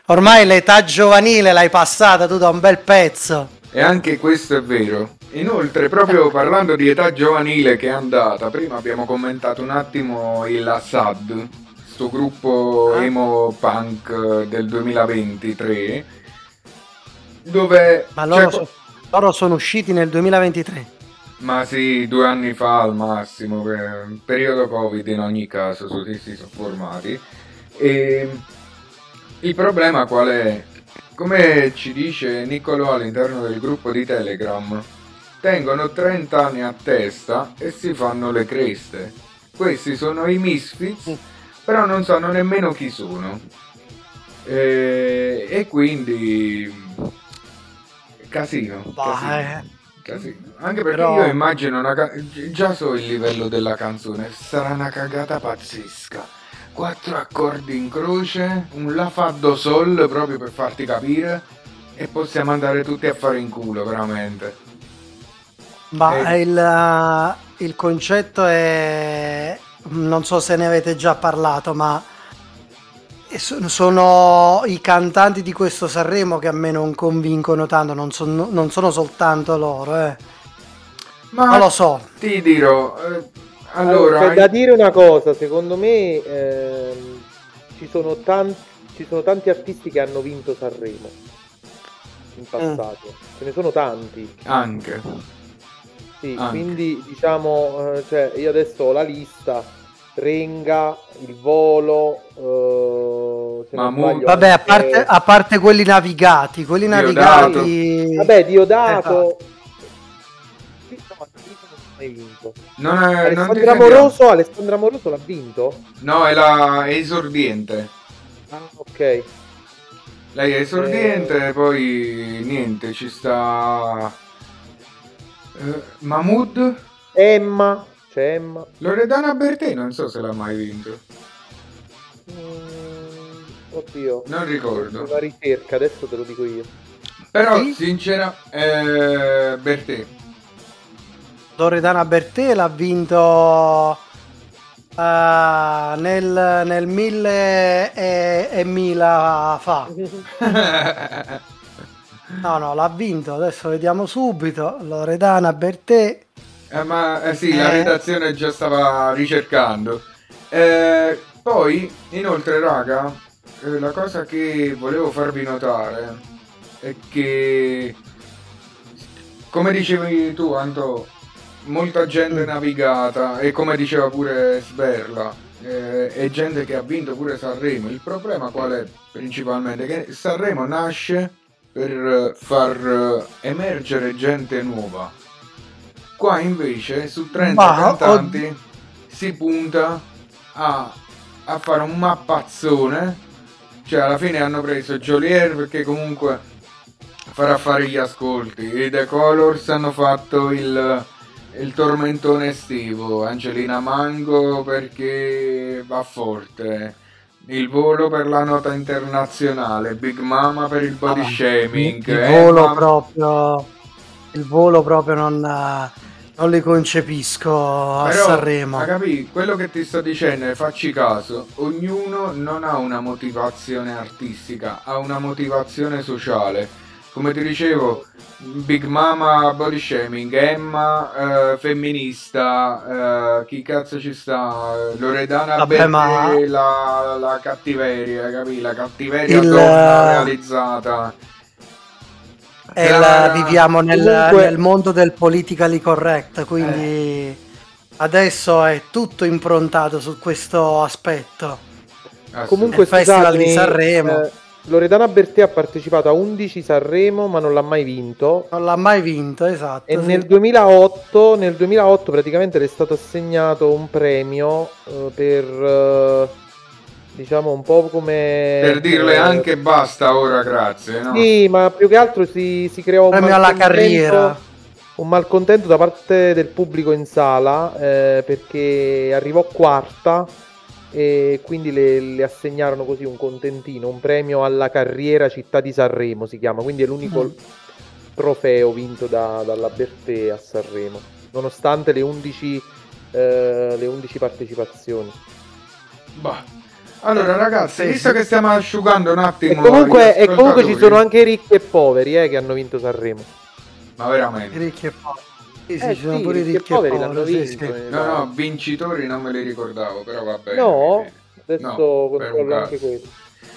Ormai l'età giovanile l'hai passata tu da un bel pezzo. E anche questo è vero, Inoltre, proprio parlando di età giovanile che è andata, prima abbiamo commentato un attimo il Assad, sto gruppo Ah. emo punk del 2023, dove... Ma loro, c'è- so- loro sono usciti nel 2023. Ma sì, due anni fa al massimo, per periodo Covid in ogni caso, sì, si sono formati. E il problema qual è? Come ci dice Niccolò all'interno del gruppo di Telegram, tengono 30 anni a testa e si fanno le creste. Questi sono i misfits, però non sanno nemmeno chi sono. E, e quindi casino. Bah, casino. Eh. Casino. Anche perché Però- io immagino una ca- gi- già so il livello della canzone, sarà una cagata pazzesca. Quattro accordi in croce, un la fa do sol proprio per farti capire e possiamo andare tutti a fare in culo, veramente. Ma Eh. il, eh, il concetto è, non so se ne avete già parlato, ma so- sono i cantanti di questo Sanremo che a me non convincono tanto, non, sono- non sono soltanto loro, eh. Ma non lo so. ti dirò, eh, Allora, allora, c'è da dire una cosa, secondo me ehm, ci, sono tanti, ci sono tanti artisti che hanno vinto Sanremo in passato, ce ne sono tanti. anche. Sì, Anche. quindi diciamo, eh, cioè, io adesso ho la lista, Renga, Il Volo, eh, Mahmood. sbaglio Vabbè, a parte, a parte quelli navigati, quelli Diodato. navigati... Vabbè, Diodato... No, Diodato non ha mai vinto. Non è, sentiamo. Amoroso, Alessandra Amoroso l'ha vinto? No, è la è esordiente. Ah, ok. Lei è esordiente, Eh. poi niente, ci sta eh, Mahmood, Emma, Emma. Loredana Bertè, non so se l'ha mai vinto. Mm, oddio. Non ricordo. Una ricerca, adesso te lo dico io. Però Sì? sincera eh, Bertè. Loredana Bertè l'ha vinto eh, nel, nel 1000 e, e 1000 fa. No, no, l'ha vinto. Adesso vediamo subito. Loredana Bertè. Eh, ma eh, sì, la Eh. redazione già stava ricercando. Eh, poi, inoltre, raga, eh, la cosa che volevo farvi notare è che, come dicevi tu, Anto, molta gente navigata e come diceva pure Sberla, eh, è gente che ha vinto pure Sanremo. Il problema qual è principalmente? Che Sanremo nasce per eh, far eh, emergere gente nuova. Qua invece su 30 Ma, cantanti si punta a, a fare un mappazzone. Cioè alla fine hanno preso Jolier perché comunque farà fare gli ascolti. I The Colors hanno fatto il, il tormentone estivo. Angelina Mango perché va forte. Il volo per la nota internazionale. Big Mama per il body Ah, shaming. Il Emma- volo proprio. Il volo proprio non, eh, non li concepisco a Però, Sanremo. ma capì, quello che ti sto dicendo è facci caso, ognuno non ha una motivazione artistica, ha una motivazione sociale. Come ti dicevo, Big Mama body shaming, Emma eh, femminista, eh, chi cazzo ci sta? Loredana Vabbè, Bertè, ma- la, la cattiveria, capì? La cattiveria Il- donna realizzata. E Clara- la- viviamo nel, Comunque- nel mondo del politically correct, quindi Eh. adesso è tutto improntato su questo aspetto. Ah, sì. Comunque, Il Festival di scusatemi, Sanremo. eh, Loredana Bertè ha partecipato a 11 Sanremo, ma non l'ha mai vinto. Non l'ha mai vinto, esatto. E sì. nel 2008, nel 2008 praticamente le è stato assegnato un premio eh, per, eh, diciamo, un po' come... Per dirle eh, anche basta ora, grazie. No? Sì, ma più che altro si, si creò un Premio alla malcontento- carriera. Un malcontento da parte del pubblico in sala eh, perché arrivò quarta e quindi le, le assegnarono così un contentino, un premio alla carriera città di Sanremo si chiama, quindi è l'unico Mm. trofeo vinto da- dalla Bertè a Sanremo, nonostante le 11, eh, le 11 partecipazioni. Bah. Allora ragazzi, visto che stiamo asciugando un attimo E comunque, e comunque ci sono anche i ricchi e poveri eh, che hanno vinto Sanremo. Ma veramente. Ricchi e poveri. Sì, sì, Eh ci sono sì, pure i ricchi e ricchi e poveri poveri. l'hanno sì, vinto, sì. eh. No, no, vincitori non me li ricordavo, però va bene. No, adesso No, controllo anche questo.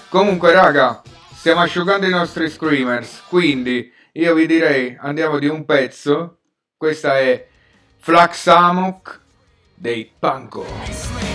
Comunque, raga, stiamo asciugando i nostri screamers, quindi io vi direi andiamo di un pezzo. Questa è Flax Amok dei Panko.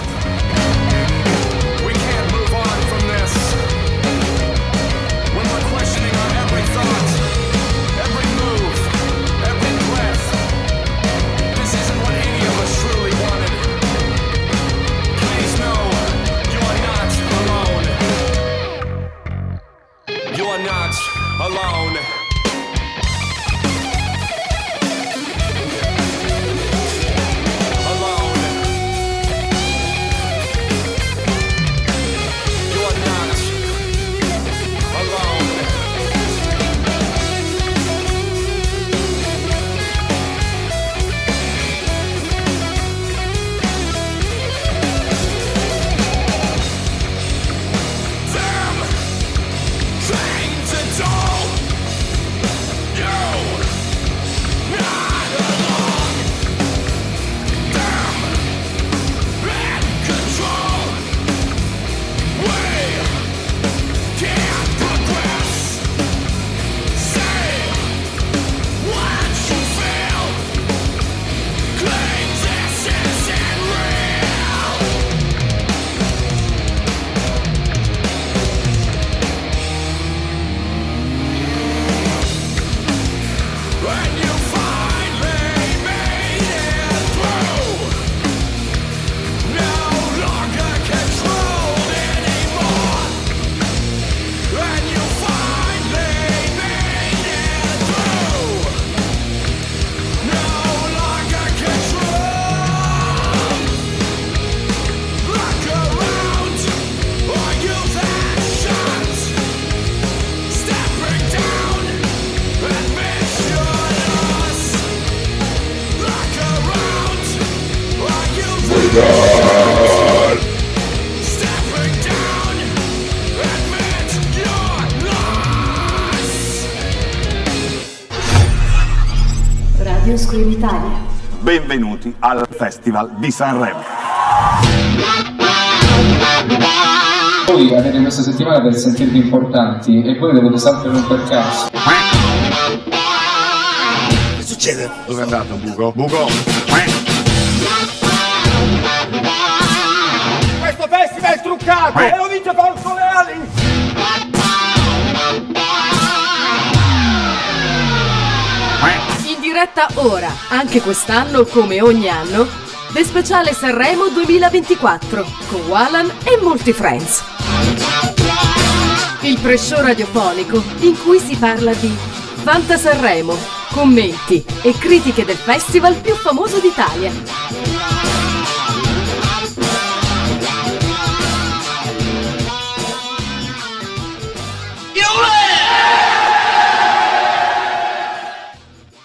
Benvenuti al Festival di Sanremo. Voi avete questa settimana per sentirvi importanti e voi dovete sempre romper cazzo. Dove è andato Bugo? Bugo! Questo festival è truccato e lo dice Fausto diretta ora, anche quest'anno come ogni anno, The Speciale Sanremo 2024 con Walan e molti friends. Il pre-show radiofonico in cui si parla di Fanta Sanremo, commenti e critiche del festival più famoso d'Italia.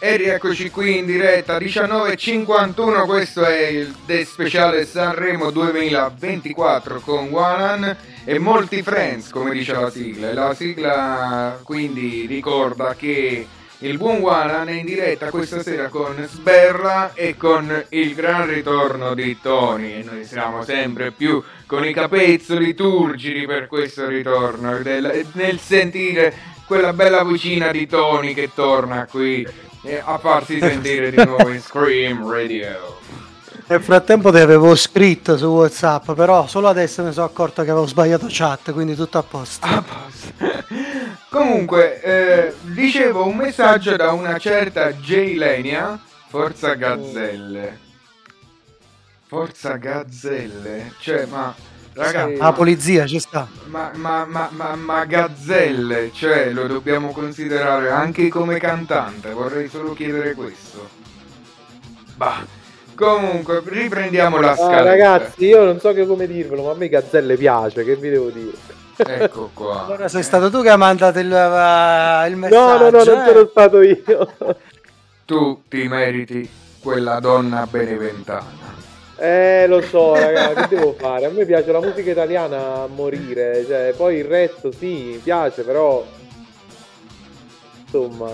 E rieccoci qui in diretta 19.51, questo è il The Speciale Sanremo 2024 con Wanan e molti friends, come dice la sigla. La sigla quindi ricorda che il buon Wanan è in diretta questa sera con Sberla e con il gran ritorno di Tony. E noi siamo sempre più con i capezzoli turgidi per questo ritorno, nel sentire quella bella vocina di Tony che torna qui eh, a farsi sentire di nuovo in Scream Radio. Nel frattempo ti avevo scritto su WhatsApp, però solo adesso mi sono accorto che avevo sbagliato chat, quindi tutto a posto. Comunque, eh, ricevo un messaggio da una certa J Lenia, Forza Gazzelle. Forza Gazzelle? Cioè, ma... Raga, La polizia ci sta. ma, ma, ma, ma, ma Gazzelle, cioè lo dobbiamo considerare anche come cantante, vorrei solo chiedere questo. Bah, comunque riprendiamo la Ah, scaletta. ragazzi, io non so che come dirvelo, ma a me Gazzelle piace, che vi devo dire? Ecco qua. Allora sei stato tu che hai mandato il, uh, il No, messaggio. no, no, non eh? sono stato io. Tu ti meriti quella donna beneventana. Eh, lo so, ragazzi, che devo fare? A me piace la musica italiana a morire, cioè, poi il resto sì, mi piace, però insomma,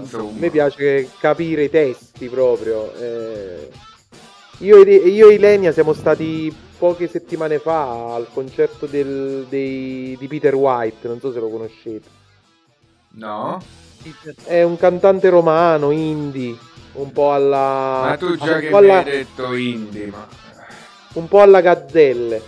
Insomma. a me piace capire i testi proprio. eh. Io, e io e Ilenia siamo stati poche settimane fa al concerto del- dei- di Peter White, non so se lo conoscete. No? È un cantante romano, indie, un po' alla... Ma tu già un che mi alla- hai detto indie, ma... un po' alla Gazzelle,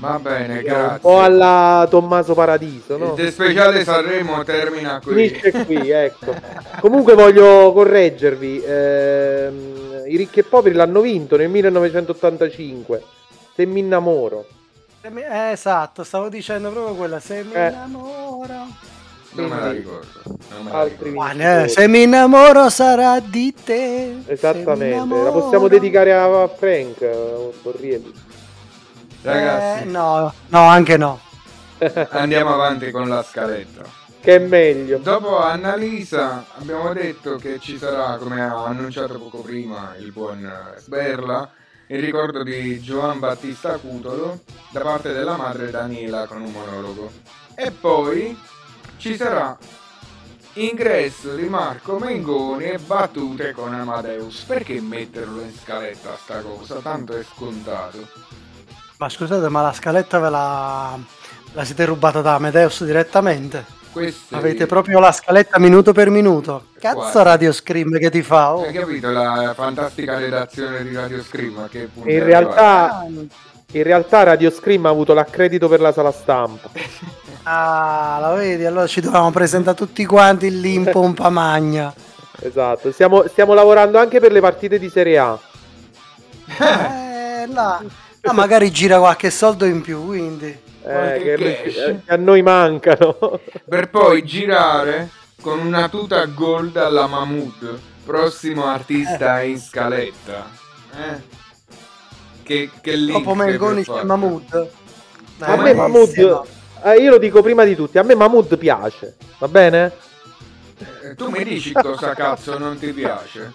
Va bene, un grazie. po' alla Tommaso Paradiso, no? Il speciale Sanremo termina qui. Finisce qui, ecco. Comunque voglio correggervi, ehm, i ricchi e poveri l'hanno vinto nel 1985, Se mi innamoro. Eh, esatto, stavo dicendo proprio quella. Se mi Eh. innamoro. Non me la ricordo. Me la ricordo. Ah, Se mi innamoro sarà di te. Esattamente, la possiamo dedicare a Frank Borrielli. Ragazzi, Eh, no, no, anche no. andiamo avanti con la scaletta. Che è meglio. Dopo Annalisa abbiamo detto che ci sarà, come ha annunciato poco prima il buon Sberla, il ricordo di Giovan Battista Cutolo da parte della madre Daniela con un monologo. E poi ci sarà ingresso di Marco Mengoni e battute con Amadeus. Perché metterlo in scaletta sta cosa? Tanto è scontato. Ma scusate, ma la scaletta ve la, la siete rubata da Amadeus direttamente? Queste... Avete proprio la scaletta minuto per minuto. Cazzo Guarda. Radio Scream che ti fa? Oh. Hai capito la fantastica redazione di Radio Scream? a Che punto In realtà, in realtà Radio Scream ha avuto l'accredito per la sala stampa. Ah, la vedi? Allora ci dovevamo presentare tutti quanti lì in pompa magna. Esatto, stiamo, stiamo lavorando anche per le partite di Serie A. Eh, là. Ah, magari gira qualche soldo in più, quindi. eh, che, eh, che a noi mancano. per poi girare con una tuta gold alla Mahmood, prossimo artista in scaletta. Eh? Che, che link Dopo Mengoni c'è. Mahmood. a me Mahmood, eh, io lo dico prima di tutti, a me Mahmood piace, va bene? Eh, Tu mi dici cosa cazzo non ti piace?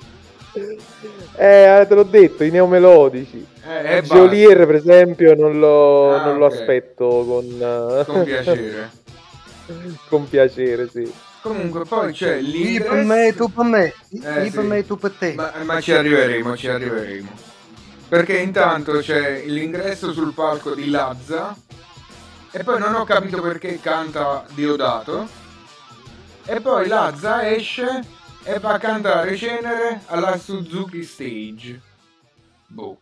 Eh, te l'ho detto, i neomelodici. Eh, e basta. Geolier, per esempio, non lo, Ah, non lo aspetto con, eh, Con piacere. con piacere, sì. Comunque poi c'è Io per me, tu per me. Eh, per me, tu per te. Ma, ma ci arriveremo, ci arriveremo. Perché intanto c'è l'ingresso sul palco di Lazza e poi non ho capito perché canta Diodato. E poi Lazza esce e va a cantare Cenere alla Suzuki Stage. Boh.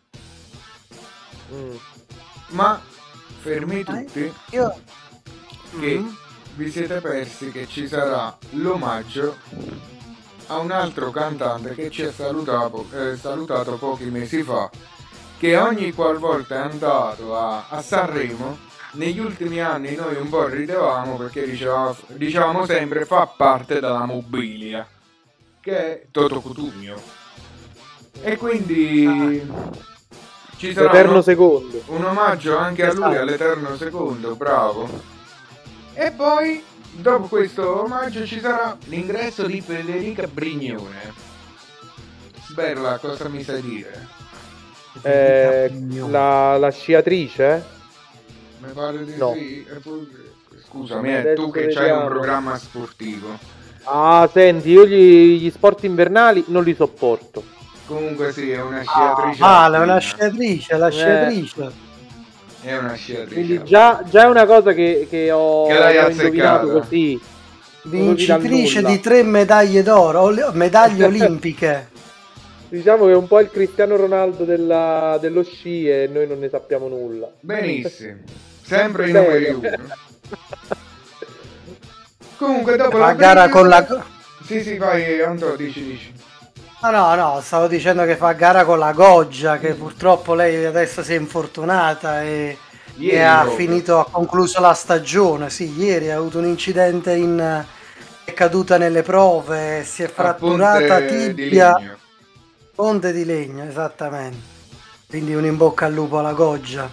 Mm. Ma fermi tutti Io... che Mm. vi siete persi che ci sarà l'omaggio a un altro cantante che ci ha salutato, eh, salutato pochi mesi fa, che ogni qualvolta è andato a, a Sanremo, negli ultimi anni noi un po' ridevamo perché diceva- dicevamo sempre fa parte della mobilia, che è Toto Cutugno. E quindi ci sarà L'eterno uno- secondo. un omaggio anche a lui, Esatto. all'Eterno Secondo, bravo. E poi, dopo questo omaggio, ci sarà l'ingresso di Federica Brignone. Sberla, cosa mi sai dire? Eh, la, la sciatrice? Eh? Mi pare di No. sì. Scusami, eh, tu che c'hai vediamo. un programma sportivo. Ah, senti, io gli, gli sport invernali non li sopporto. Comunque sì, è una Ah, sciatrice. vale, è una sciatrice, la Eh. sciatrice. È una sciatrice. Quindi già, già è una cosa che, che ho, Che l'hai ho indovinato così. Vincitrice di tre medaglie d'oro, medaglie olimpiche. Diciamo che è un po' il Cristiano Ronaldo della- dello sci e noi non ne sappiamo nulla. Benissimo. Sempre i numeri uno. Comunque dopo La la gara con la... Sì, sì, vai, Anto, dici, dici. Ah, no, no, stavo dicendo che fa gara con la Goggia, che purtroppo lei adesso si è infortunata e, Ieri e ha proprio. finito, ha concluso la stagione. Sì, ieri ha avuto un incidente in... è caduta nelle prove, si è fratturata di tibia, ponte di legno, esattamente. Quindi un in bocca al lupo alla Goggia,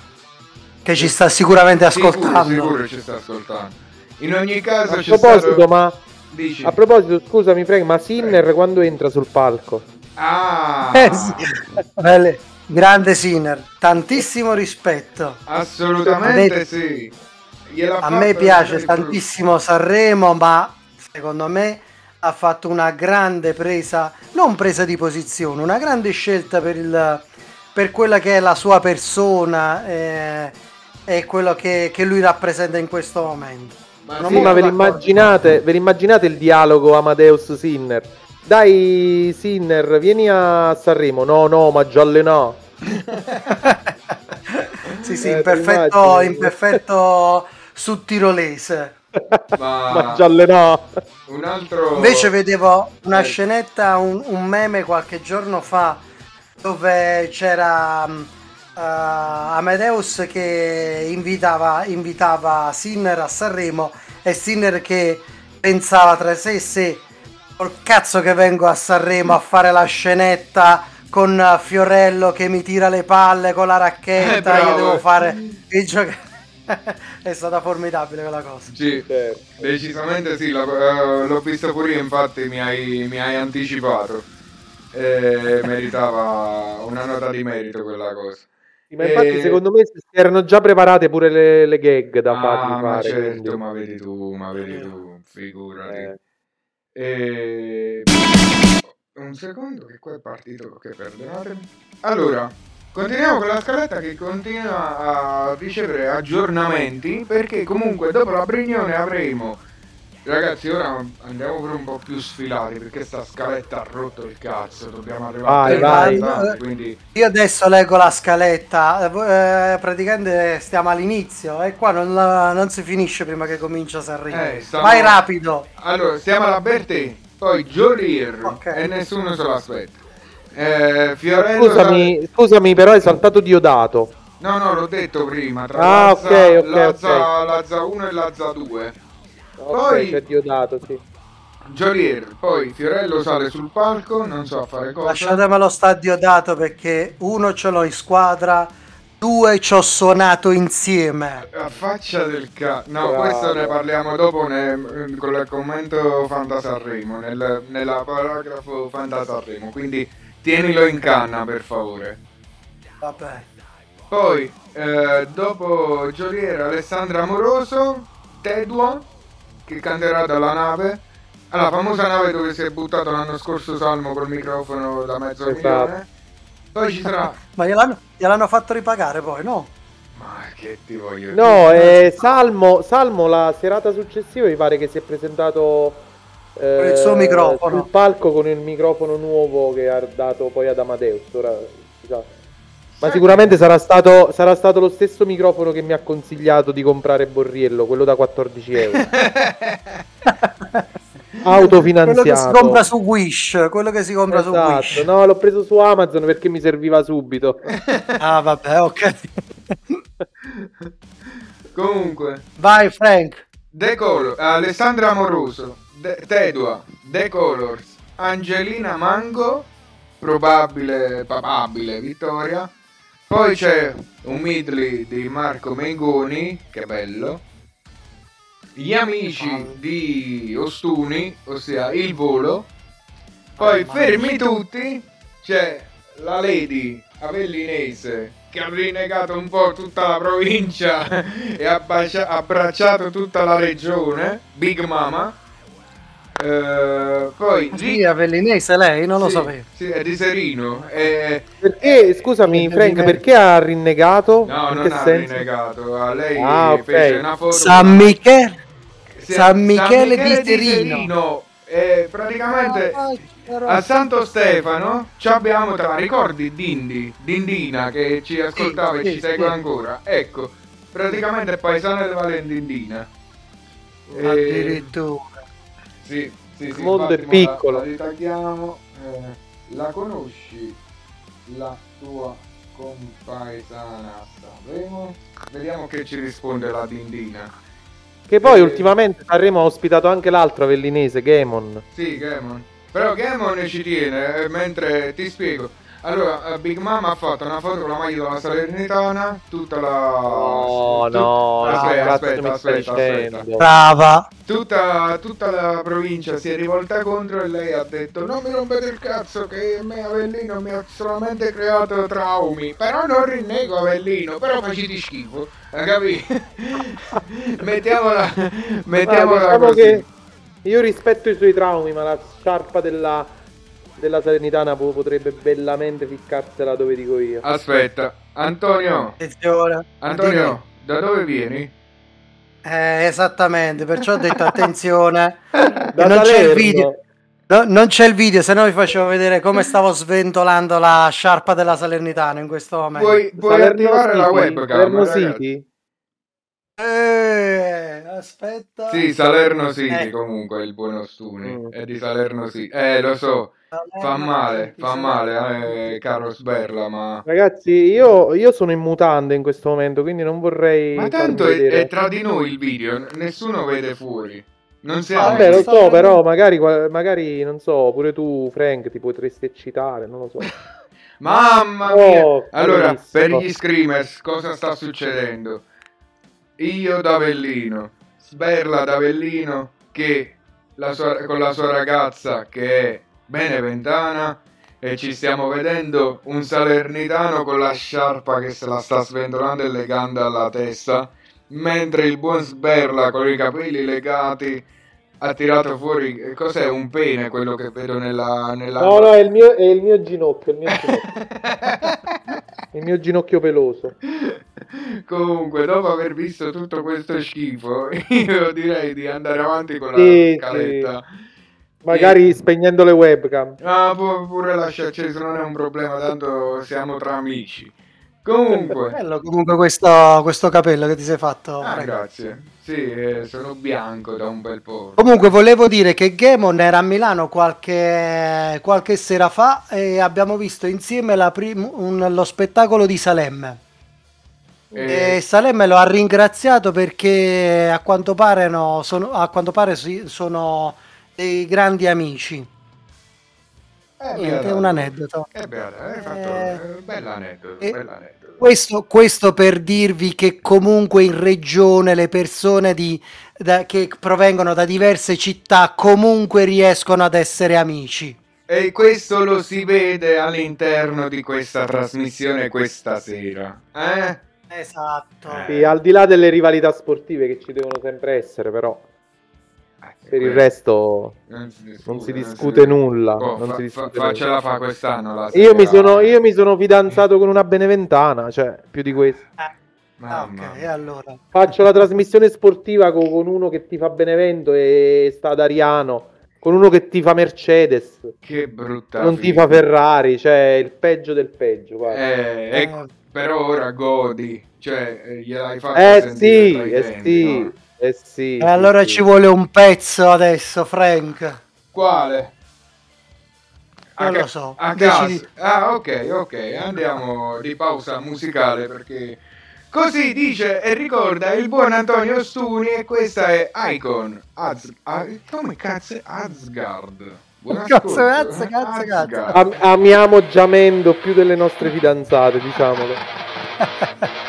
che ci sta sicuramente ascoltando. Sicuro, sicuro ci sta ascoltando. In ogni caso A proposito, stato... ma Dici. a proposito, scusami, Frank, ma Sinner quando entra sul palco? Ah, Eh, sì. Belle- Grande Sinner, tantissimo rispetto. assolutamente A me- sì. Gliel'ha A me piace tantissimo Sanremo, ma secondo me ha fatto una grande presa, non presa di posizione, una grande scelta per, il, per quella che è la sua persona eh, e quello che, che lui rappresenta in questo momento. Sono Sì, ma ve l'immaginate, ve l'immaginate il dialogo Amadeus Sinner? Dai Sinner, vieni a Sanremo. No, no, ma già no. Sì, sì, Eh, in perfetto, in perfetto sudtirolese. Ma, Ma già no. un altro... Invece vedevo una Eh. scenetta, un, un meme qualche giorno fa dove c'era eh, Amadeus che invitava, invitava Sinner a Sanremo e Sinner che pensava tra sé e sé col cazzo che vengo a Sanremo a fare la scenetta con eh, Fiorello che mi tira le palle con la Eh, racchetta, bravo. io devo fare il gioco. È stata formidabile quella cosa. Sì, decisamente sì, l'ho, eh, l'ho visto pure io, infatti mi hai, mi hai anticipato. Eh, meritava una nota di merito quella cosa. Ma infatti Eh, secondo me si erano già preparate pure le, le gag da ah, fargli ma fare. certo, quindi- ma vedi tu, ma vedi tu, figurati. Eh. Eh, un secondo che qua è partito, che perdonatemi. Allora, continuiamo con la scaletta che continua a ricevere aggiornamenti perché comunque dopo la Brignone avremo Ragazzi, ora andiamo pure un po' più sfilati perché sta scaletta ha rotto il cazzo. Dobbiamo arrivare Vai, a vai. 30, quindi Io adesso leggo la scaletta, eh, eh, praticamente stiamo all'inizio e qua non, la- non si finisce prima che comincia Sanremo. Eh, stiamo- Vai rapido! Allora, stiamo alla Bertè, poi Jolier Ok. e nessuno se lo aspetta. Eh, Fiorello Scusami, scusami, però hai saltato Diodato. No, no, l'ho detto prima, tra Ah, la, ok, ok, la, ok. ZA la ZA 1 e la ZA 2. Poi- c'è Diodato, sì. Jolier, poi Fiorello sale sul palco, non so fare cosa. Lasciatemelo sta diodato perché uno ce l'ho in squadra, due ci ho suonato insieme. A faccia del cazzo. No, Bravo. questo ne parliamo dopo ne- con il commento Fanta Sanremo, nel, nella paragrafo Fanta Sanremo, quindi tienilo in canna per favore. Vabbè. Poi, eh, dopo Jolier, Alessandra Amoroso, Tedua, che canterà dalla nave. Alla famosa nave dove si è buttato l'anno scorso Salmo col microfono da mezzo Esatto. milione. Poi ci sarà... Ma gliel'hanno, gliel'hanno fatto ripagare poi, no? Ma che ti voglio No, dire? eh, Salmo, Salmo la serata successiva mi pare che si è presentato eh, Con il suo microfono. sul palco con il microfono nuovo che ha dato poi ad Amadeus. Ora, si sa. Ma sicuramente sarà stato, sarà stato lo stesso microfono che mi ha consigliato di comprare Borriello, quello da 14 euro. Autofinanziato. Quello che si compra su Wish, quello che si compra su Esatto, Wish. no, l'ho preso su Amazon perché mi serviva subito. Ah, vabbè, ok. Comunque, Vai Frank. The Color, Alessandra Amoroso, De- Tedua, The Colors, Angelina Mango, probabile, papabile vittoria. Poi c'è un medley di Marco Mengoni, che bello. Gli amici di Ostuni, ossia Il Volo. Poi fermi tutti, c'è la Lady Avellinese che ha rinnegato un po' tutta la provincia e ha abbracciato tutta la regione, Big Mama. Eh, poi Sì, Avellinese lei, non lo sì, sapevo. Sì, è di Serino. E... Perché, scusami, Frank, perché ha rinnegato? No, non ha senso? rinnegato. A lei Ah, ok. fece una foto. San Michele. Sì, San Michele di Serino. E praticamente a Santo Stefano ci abbiamo tra ricordi Dindi, Dindina che ci ascoltava Sì, e sì, ci segue sì. ancora. Ecco, praticamente è paesana di Valentindina. E- Addirittura. Sì, sì, sì, Il mondo infatti, è piccolo. La, la ritagliamo. eh, la conosci la tua compaesana Sanremo? Vediamo che ci risponde la Dindina. Che poi Eh, ultimamente Sanremo ha ospitato anche l'altro avellinese, Gamon. Sì, Gamon. Però Gamon ci tiene, eh, mentre ti spiego. Allora, eh, Big Mama ha fatto una foto con la maglia della Salernitana, tutta la... No, tut- no, aspetta, cazzo aspetta, aspetta, aspetta. Brava. Tutta, tutta la provincia si è rivolta contro e lei ha detto non mi rompete il cazzo che me Avellino mi ha solamente creato traumi però non rinnego Avellino però faciti schifo hai capito? mettiamola mettiamola diciamo così che Io rispetto i suoi traumi, ma la sciarpa della, della Salernitana po- potrebbe bellamente ficcarsela dove dico io. Aspetta, Antonio, Attenzione. Antonio, da dove vieni? Eh, esattamente, perciò ho detto attenzione. Non c'è il Salerno. video. No, non c'è il video, se no vi facevo vedere come stavo sventolando la sciarpa della Salernitana in questo momento. Puoi, puoi Salerno attivare la City? webcam, Salerno ragazzi. City? Eh, aspetta. Sì, Salerno City Eh. comunque il buono Stuni, Mm. è di Salerno City. Eh, lo so, fa Salerno male, fa male, eh, caro Sberla, ma... Ragazzi, io, io sono in mutande in questo momento, quindi non vorrei. Ma tanto è, è tra di noi il video, nessuno vede fuori. Non siamo... Vabbè, lo so, però magari, magari, non so, pure tu, Frank, ti potresti eccitare, non lo so. Mamma Oh, mia! Allora, Cristo. per gli screamers, cosa sta succedendo? Io da Avellino, Sberla da Avellino, che la sua- con la sua ragazza che è beneventana e ci stiamo vedendo un salernitano con la sciarpa che se la sta sventolando e legando alla testa, mentre il buon Sberla con i capelli legati ha tirato fuori, eh, cos'è un pene quello che vedo nella... nella... No, no, è il mio, è il mio ginocchio, il mio ginocchio, il mio ginocchio peloso. Comunque, dopo aver visto tutto questo schifo, io direi di andare avanti con la Sì, scaletta. Magari spegnendo le webcam. Ah, pu- pure lascia acceso, non è un problema, tanto siamo tra amici. Comunque, Bello comunque questo, questo capello che ti sei fatto. ah, grazie. Sì, eh, sono bianco da un bel po'. Comunque volevo dire che Gemon era a Milano qualche, qualche sera fa e abbiamo visto insieme la prim- un- lo spettacolo di Salem. Eh, E Salem lo ha ringraziato perché a quanto pare, no, sono, a quanto pare sì, sono dei grandi amici. eh, Niente, beata- è un aneddoto. Eh, fatto Eh, eh, bell'aneddoto, eh, bell'aneddoto. Questo, questo per dirvi che comunque in regione le persone di- da- che provengono da diverse città comunque riescono ad essere amici. E questo lo si vede all'interno di questa trasmissione questa sera. Eh? Esatto. Sì, al di là delle rivalità sportive che ci devono sempre essere, però per il resto Non si discute, non si non discute nulla. Oh, non fa- si fa- discute faccela fa quest'anno la Io mi, sono, io mi sono fidanzato con una beneventana, cioè più di questo. Ah, Mamma ok, e allora? Faccio la trasmissione sportiva co- con, uno che ti fa Benevento e sta ad Ariano, con uno che ti fa Mercedes, Che brutta non ti fa Ferrari, cioè il peggio del peggio. Eh, ecco, però ora godi, cioè eh, gliel'hai fatto Eh sentire sì, tra i eh denti, sì, no? Eh sì. E allora sì, ci vuole un pezzo adesso, Frank. Quale? Non ca- lo so, A decidi- caso. Ah, ok, ok, andiamo di pausa musicale perché così dice e ricorda il buon Antonio Stuni e questa è Icon. Az- ah, come cazzo è Asgard? Buon Cazzo, ascolto. cazzo, cazzo, cazzo. Am- amiamo Giamendo più delle nostre fidanzate, diciamolo.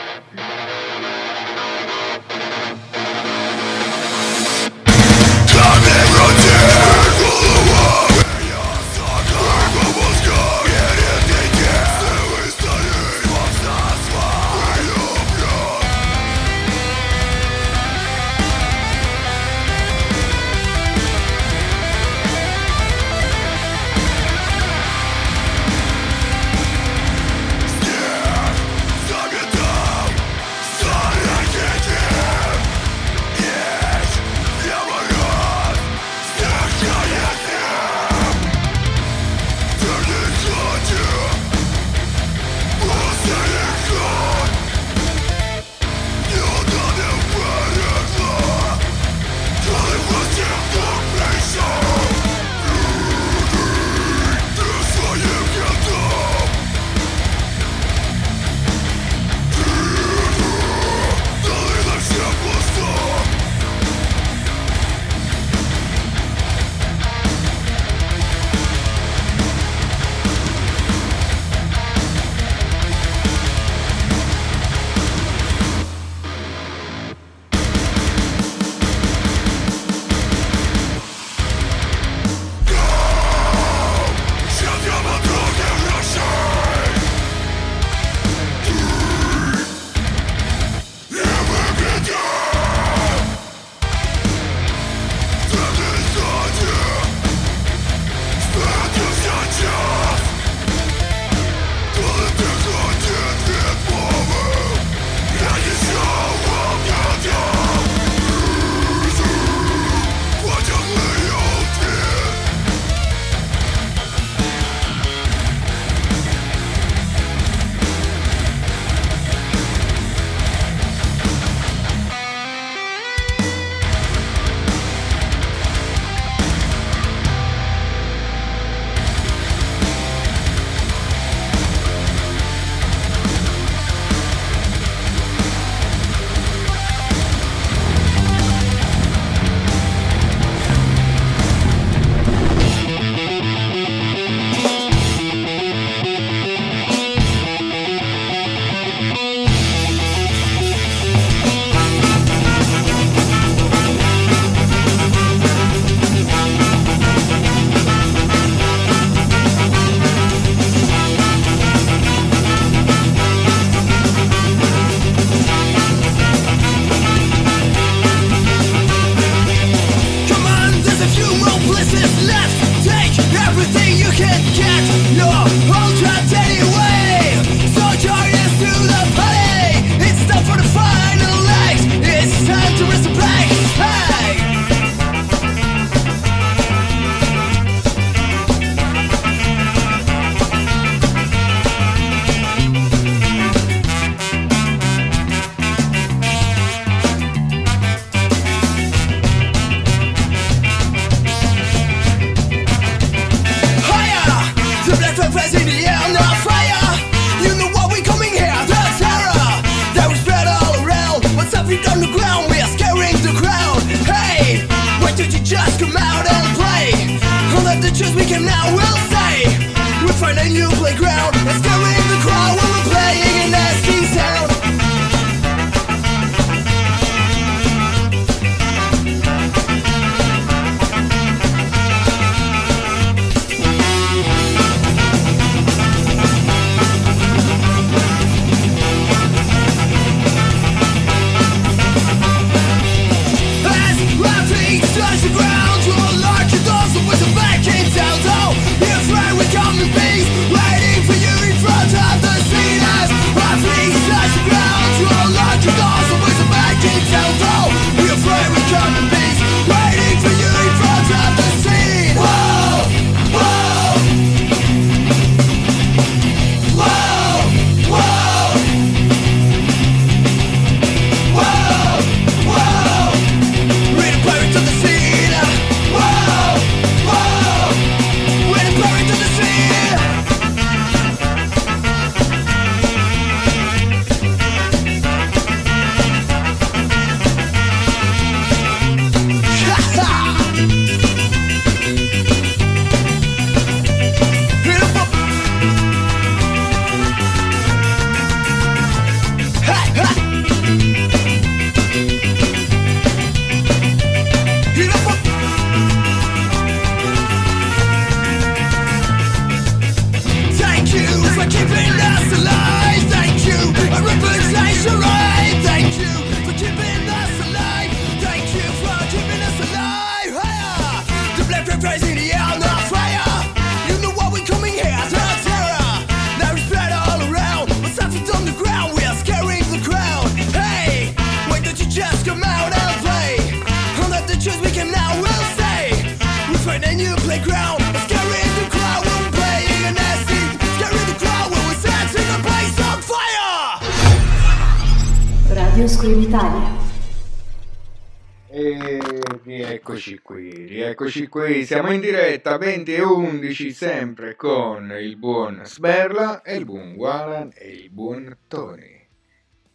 rieccoci qui, siamo in diretta 20 e 11 sempre con il buon Sberla e il buon Walan e il buon Tony.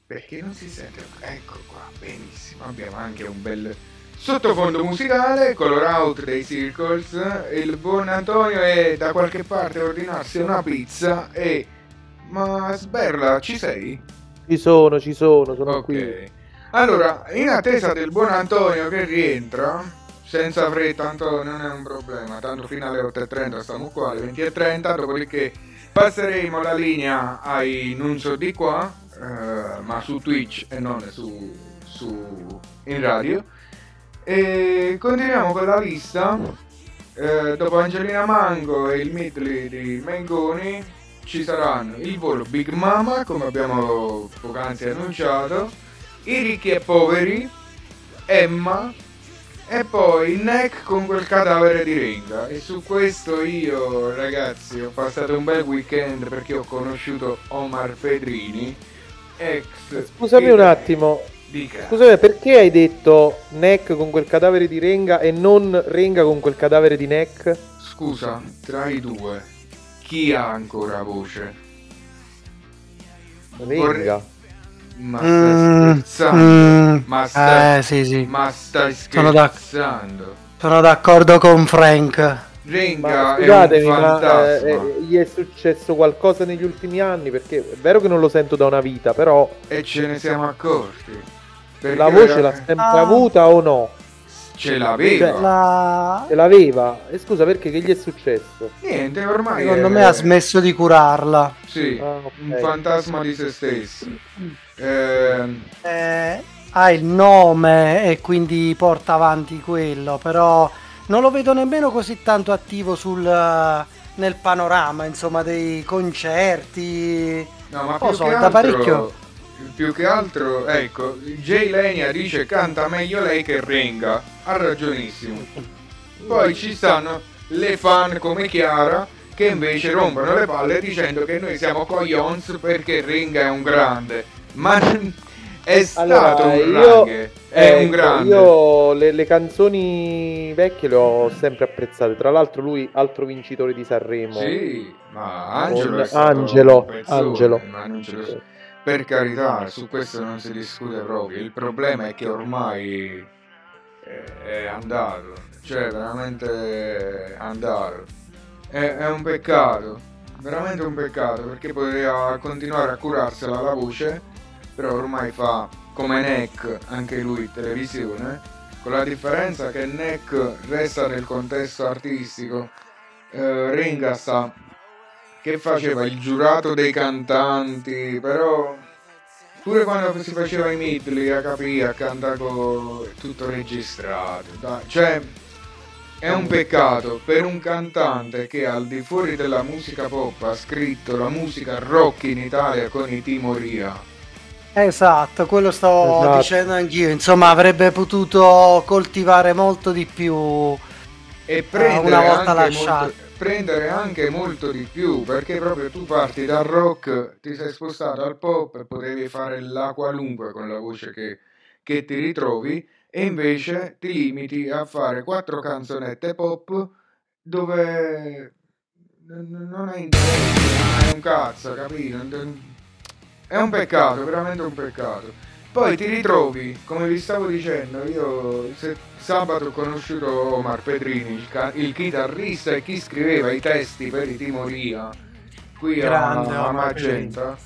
Perché non si sente? Ecco qua, benissimo, abbiamo anche un bel sottofondo musicale, color out dei Circles, il buon Antonio è da qualche parte a ordinarsi una pizza e... Ma Sberla, ci sei? Ci sono, ci sono, sono Ok. qui. Allora, in attesa del buon Antonio che rientra, senza fretta Antonio non è un problema, tanto fino alle 8.30 stiamo qua, alle 20.30, dopodiché passeremo la linea ai non so di qua, eh, ma su Twitch e non su, su- in radio. E continuiamo con la lista. Eh, dopo Angelina Mango e il medley di Mengoni ci saranno il volo Big Mama, come abbiamo poc'anzi annunciato, i ricchi e poveri, Emma e poi Neck con quel cadavere di Renga. E su questo io, ragazzi, ho passato un bel weekend perché ho conosciuto Omar Pedrini, ex... Scusami un attimo. Dica. Scusami, perché hai detto Neck con quel cadavere di Renga e non Renga con quel cadavere di Neck? Scusa, tra i due, chi ha ancora voce? Renga. Ma Mm, stai scherzando? mm, ma stai, eh, sì, sì. ma stai Sono d'ac- scherzando? Sono d'accordo con Frank. Renga Ma è scusatemi, un ma eh, eh, gli è successo qualcosa negli ultimi anni? Perché è vero che non lo sento da una vita, però E ce ne siamo accorti. Perché la voce era- l'ha sempre Ah. avuta o no? Ce l'aveva. Cioè, La- Ce l'aveva? E scusa, perché che gli è successo? Niente, ormai Secondo è- me ha smesso di curarla. Sì, Ah, ok. un fantasma di se stesso. Ehm, Eh, ha il nome e quindi porta avanti quello, però non lo vedo nemmeno così tanto attivo sul, nel panorama, insomma, dei concerti. No, ma Non più lo so, che da altro, parecchio. Più che altro, ecco, Jay Lenia dice canta meglio lei che Renga, ha ragionissimo. Poi ci stanno le fan come Chiara che invece rompono le palle dicendo che noi siamo coglions perché Renga è un grande. Ma è stato Allora, un grande, è un ecco, grande. io le, le canzoni vecchie le ho sempre apprezzate. Tra l'altro, lui, altro vincitore di Sanremo. Sì, ma Angelo Con Angelo, un pezzone, Angelo. Per carità, su questo non si discute proprio. Il problema è che ormai è, è andato, cioè veramente andato. È, è un peccato, veramente un peccato, perché poteva continuare a curarsela la voce, però ormai fa come Neck, anche lui televisione, con la differenza che Neck resta nel contesto artistico, eh, Ringa sta che faceva il giurato dei cantanti, però pure quando si faceva i medley a capire, a cantare con tutto registrato, dai, cioè è un peccato per un cantante che al di fuori della musica pop ha scritto la musica rock in Italia con i Timoria. Esatto, quello stavo Esatto. dicendo anch'io. Insomma, avrebbe potuto coltivare molto di più. e prendere, una volta lasciato. molto, prendere anche molto di più perché proprio tu parti dal rock ti sei spostato al pop potevi fare la qualunque con la voce che, che ti ritrovi e invece ti limiti a fare quattro canzonette pop dove non hai interesse, un cazzo, capito? È un peccato, veramente un peccato. Poi ti ritrovi, come vi stavo dicendo, io se- sabato ho conosciuto Omar Pedrini, il, ca- il chitarrista e chi scriveva i testi per i Timoria qui a, Grande a Omar Magenta.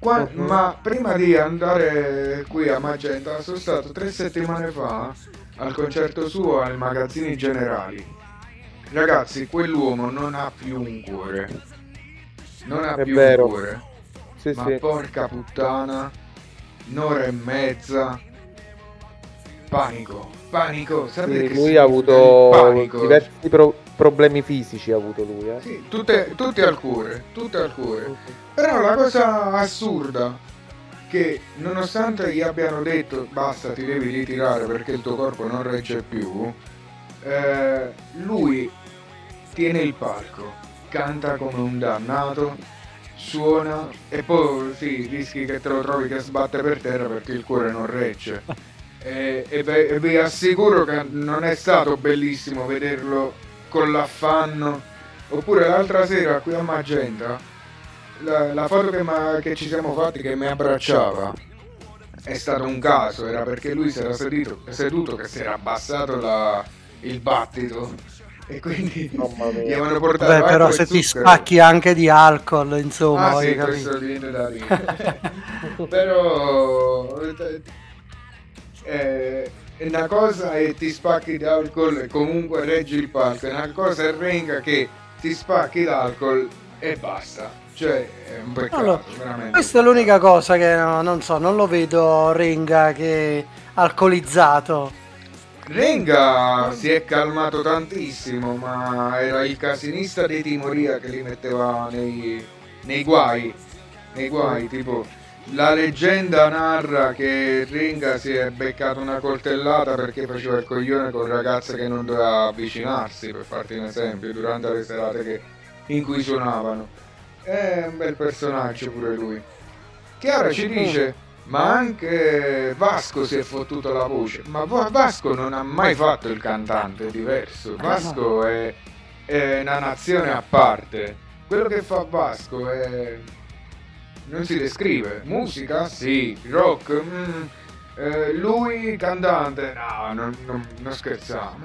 Qua- ma prima di andare qui a Magenta sono stato tre settimane fa al concerto suo ai magazzini generali. Ragazzi, quell'uomo non ha più un cuore. Non ha È più vero. un cuore. Sì, Ma sì. porca puttana, un'ora e mezza. Panico, panico. Sapete Sì, che lui ha avuto diversi pro- problemi fisici. Ha avuto lui, eh. Sì, tutte, tutte al cuore, tutte al cuore. Però la cosa assurda che nonostante gli abbiano detto basta ti devi ritirare perché il tuo corpo non regge più, eh, lui tiene il palco, canta come un dannato suona e poi sì, rischi che te lo trovi che sbatte per terra perché il cuore non regge. E, e beh, e vi assicuro che non è stato bellissimo vederlo con l'affanno. Oppure l'altra sera qui a Magenta, la, la foto che, ma- che ci siamo fatti che mi abbracciava è stato un caso, era perché lui si era seduto, seduto che si era abbassato la- il battito e quindi gli avevano portato Beh, però se ti spacchi anche di alcol, insomma, Ah sì, questo viene da dire. Però eh, una cosa è ti spacchi di alcol e comunque reggi il palco, una cosa è renga che ti spacchi l'alcol e basta. Cioè, è un peccato, Allora, veramente. Questa è l'unica cosa che no, non so, non lo vedo Renga che alcolizzato. Renga si è calmato tantissimo, ma era il casinista dei Timoria che li metteva nei, nei guai. Nei guai, tipo la leggenda narra che Renga si è beccato una coltellata perché faceva il coglione con ragazze che non doveva avvicinarsi, per farti un esempio, durante le serate che- in cui suonavano. È un bel personaggio pure lui. Chiara ci dice, ma anche Vasco si è fottuto la voce. Ma Va- Vasco non ha mai fatto il cantante, è diverso. Vasco è, è una nazione a parte. Quello che fa Vasco è... non si descrive. Musica? Sì. Rock? mm. Eh, lui cantante? No, non, non- non scherziamo.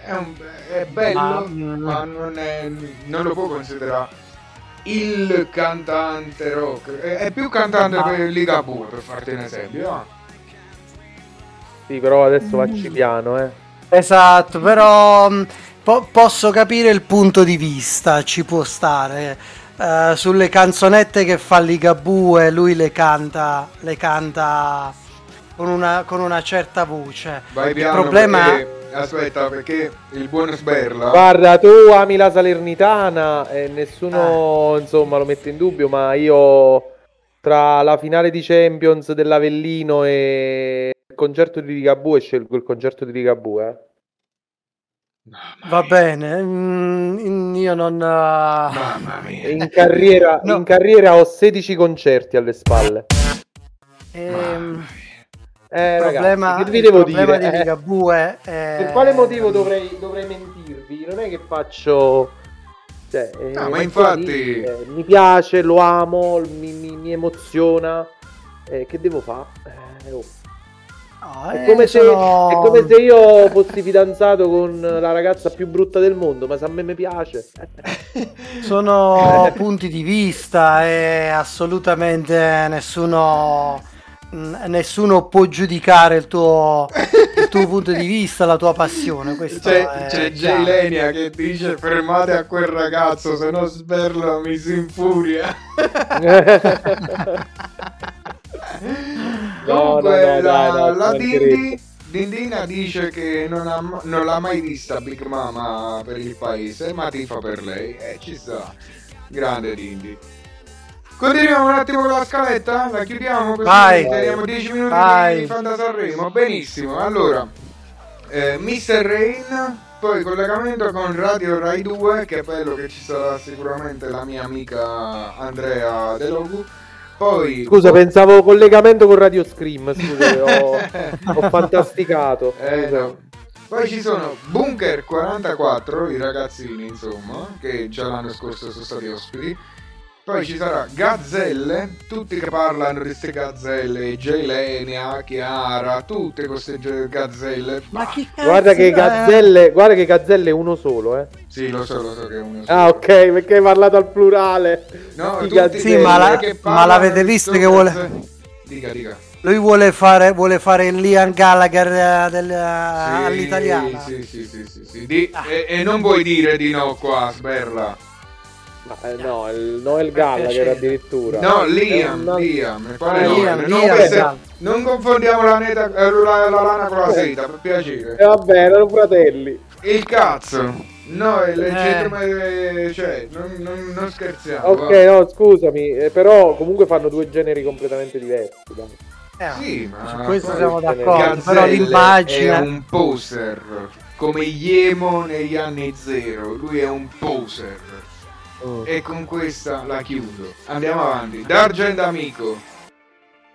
È, un- è bello, Ma- ma non, è, non lo può considerare il cantante rock. È, è più cantante Ma- per Ligabue, per farti un esempio. no? Sì, però adesso facci piano, eh. Esatto, però po- posso capire il punto di vista, ci può stare. Eh, sulle canzonette che fa Ligabue, lui le canta, le canta con una, con una certa voce. Vai il problema perché- aspetta, perché il buon Sberla... Guarda, tu ami la Salernitana e nessuno Eh. insomma lo mette in dubbio, ma io tra la finale di Champions dell'Avellino e il concerto di Ligabue scelgo il concerto di Ligabue. eh. Va bene, mm, io non... eh, Mamma mia. In carriera, No. in carriera ho 16 concerti alle spalle. ehm, Eh, il ragazzi, problema, che vi il devo problema dire? di Eh, Ligabue è... per quale motivo dovrei, dovrei mentirvi? Non è che faccio... Cioè, eh, No, ma non infatti- dire, mi piace, lo amo, mi, mi- mi emoziona. Eh, che devo fare? Eh, oh. No, È eh, come, se, sono- è come se io fossi fidanzato con la ragazza più brutta del mondo, ma se a me mi piace. Sono punti di vista e assolutamente nessuno, mh, nessuno può giudicare il tuo, il tuo punto di vista, la tua passione. Questo C'è, c'è chiaro. Lenia che dice fermate a quel ragazzo se no Sberla mi si infuria. Comunque no, no, la, no, la ci Dindi. Dindina dice che non, ha- non l'ha mai vista Big Mama per il paese, ma tifa per lei. E ci sta. Grande Dindi. Continuiamo un attimo con la scaletta? La chiudiamo così Vai. teniamo 10 minuti Vai. di Fanta Sanremo. Benissimo. Allora, eh, Mr. Rain, poi collegamento con Radio Rai 2, che è bello che ci sarà sicuramente la mia amica Andrea De Logu. Poi Scusa, pensavo collegamento con Radio Scream. Scusa, ho, ho fantasticato. Eh, no. Poi ci sono Bunker 44, i ragazzini insomma, che già l'anno scorso sono stati ospiti. Poi ci sarà Gazzelle, tutti che parlano di queste gazzelle, Gelenia, Chiara, tutte queste gazzelle. Ma chi cazzo Guarda che è? gazzelle, guarda che gazzelle è uno solo, eh. Sì, lo so, lo so che è uno Ah, ok, perché hai parlato al plurale. No. Sì, ma la- ma l'avete visto sto che vuole- gazzelle. Dica, dica. Lui vuole fare, vuole fare il Liam Gallagher eh, del- all'italiana. Sì, sì, sì, sì, sì. Di- e, e non vuoi dire di no qua, Sberla. Ma, eh, no, il Noel Gallagher addirittura. No, È Liam, una- Liam, mi pare Ah, no, Liam, non, Liam, che se- esatto. non confondiamo la, neta, eh, la, la lana con la seta, per piacere. Eh, vabbè, erano fratelli. Il cazzo, no, è Eh. legittimo, eh, cioè, non, non- non scherziamo. Ok, va. no, scusami, però comunque fanno due generi completamente diversi. dai. Eh, Sì, ma su questo siamo Gazzelle d'accordo, però Gazzelle l'immagine... è un poser, come Yemo negli anni zero, lui è un poser. Mm. E con questa la chiudo. Andiamo avanti. D'Argent Amico.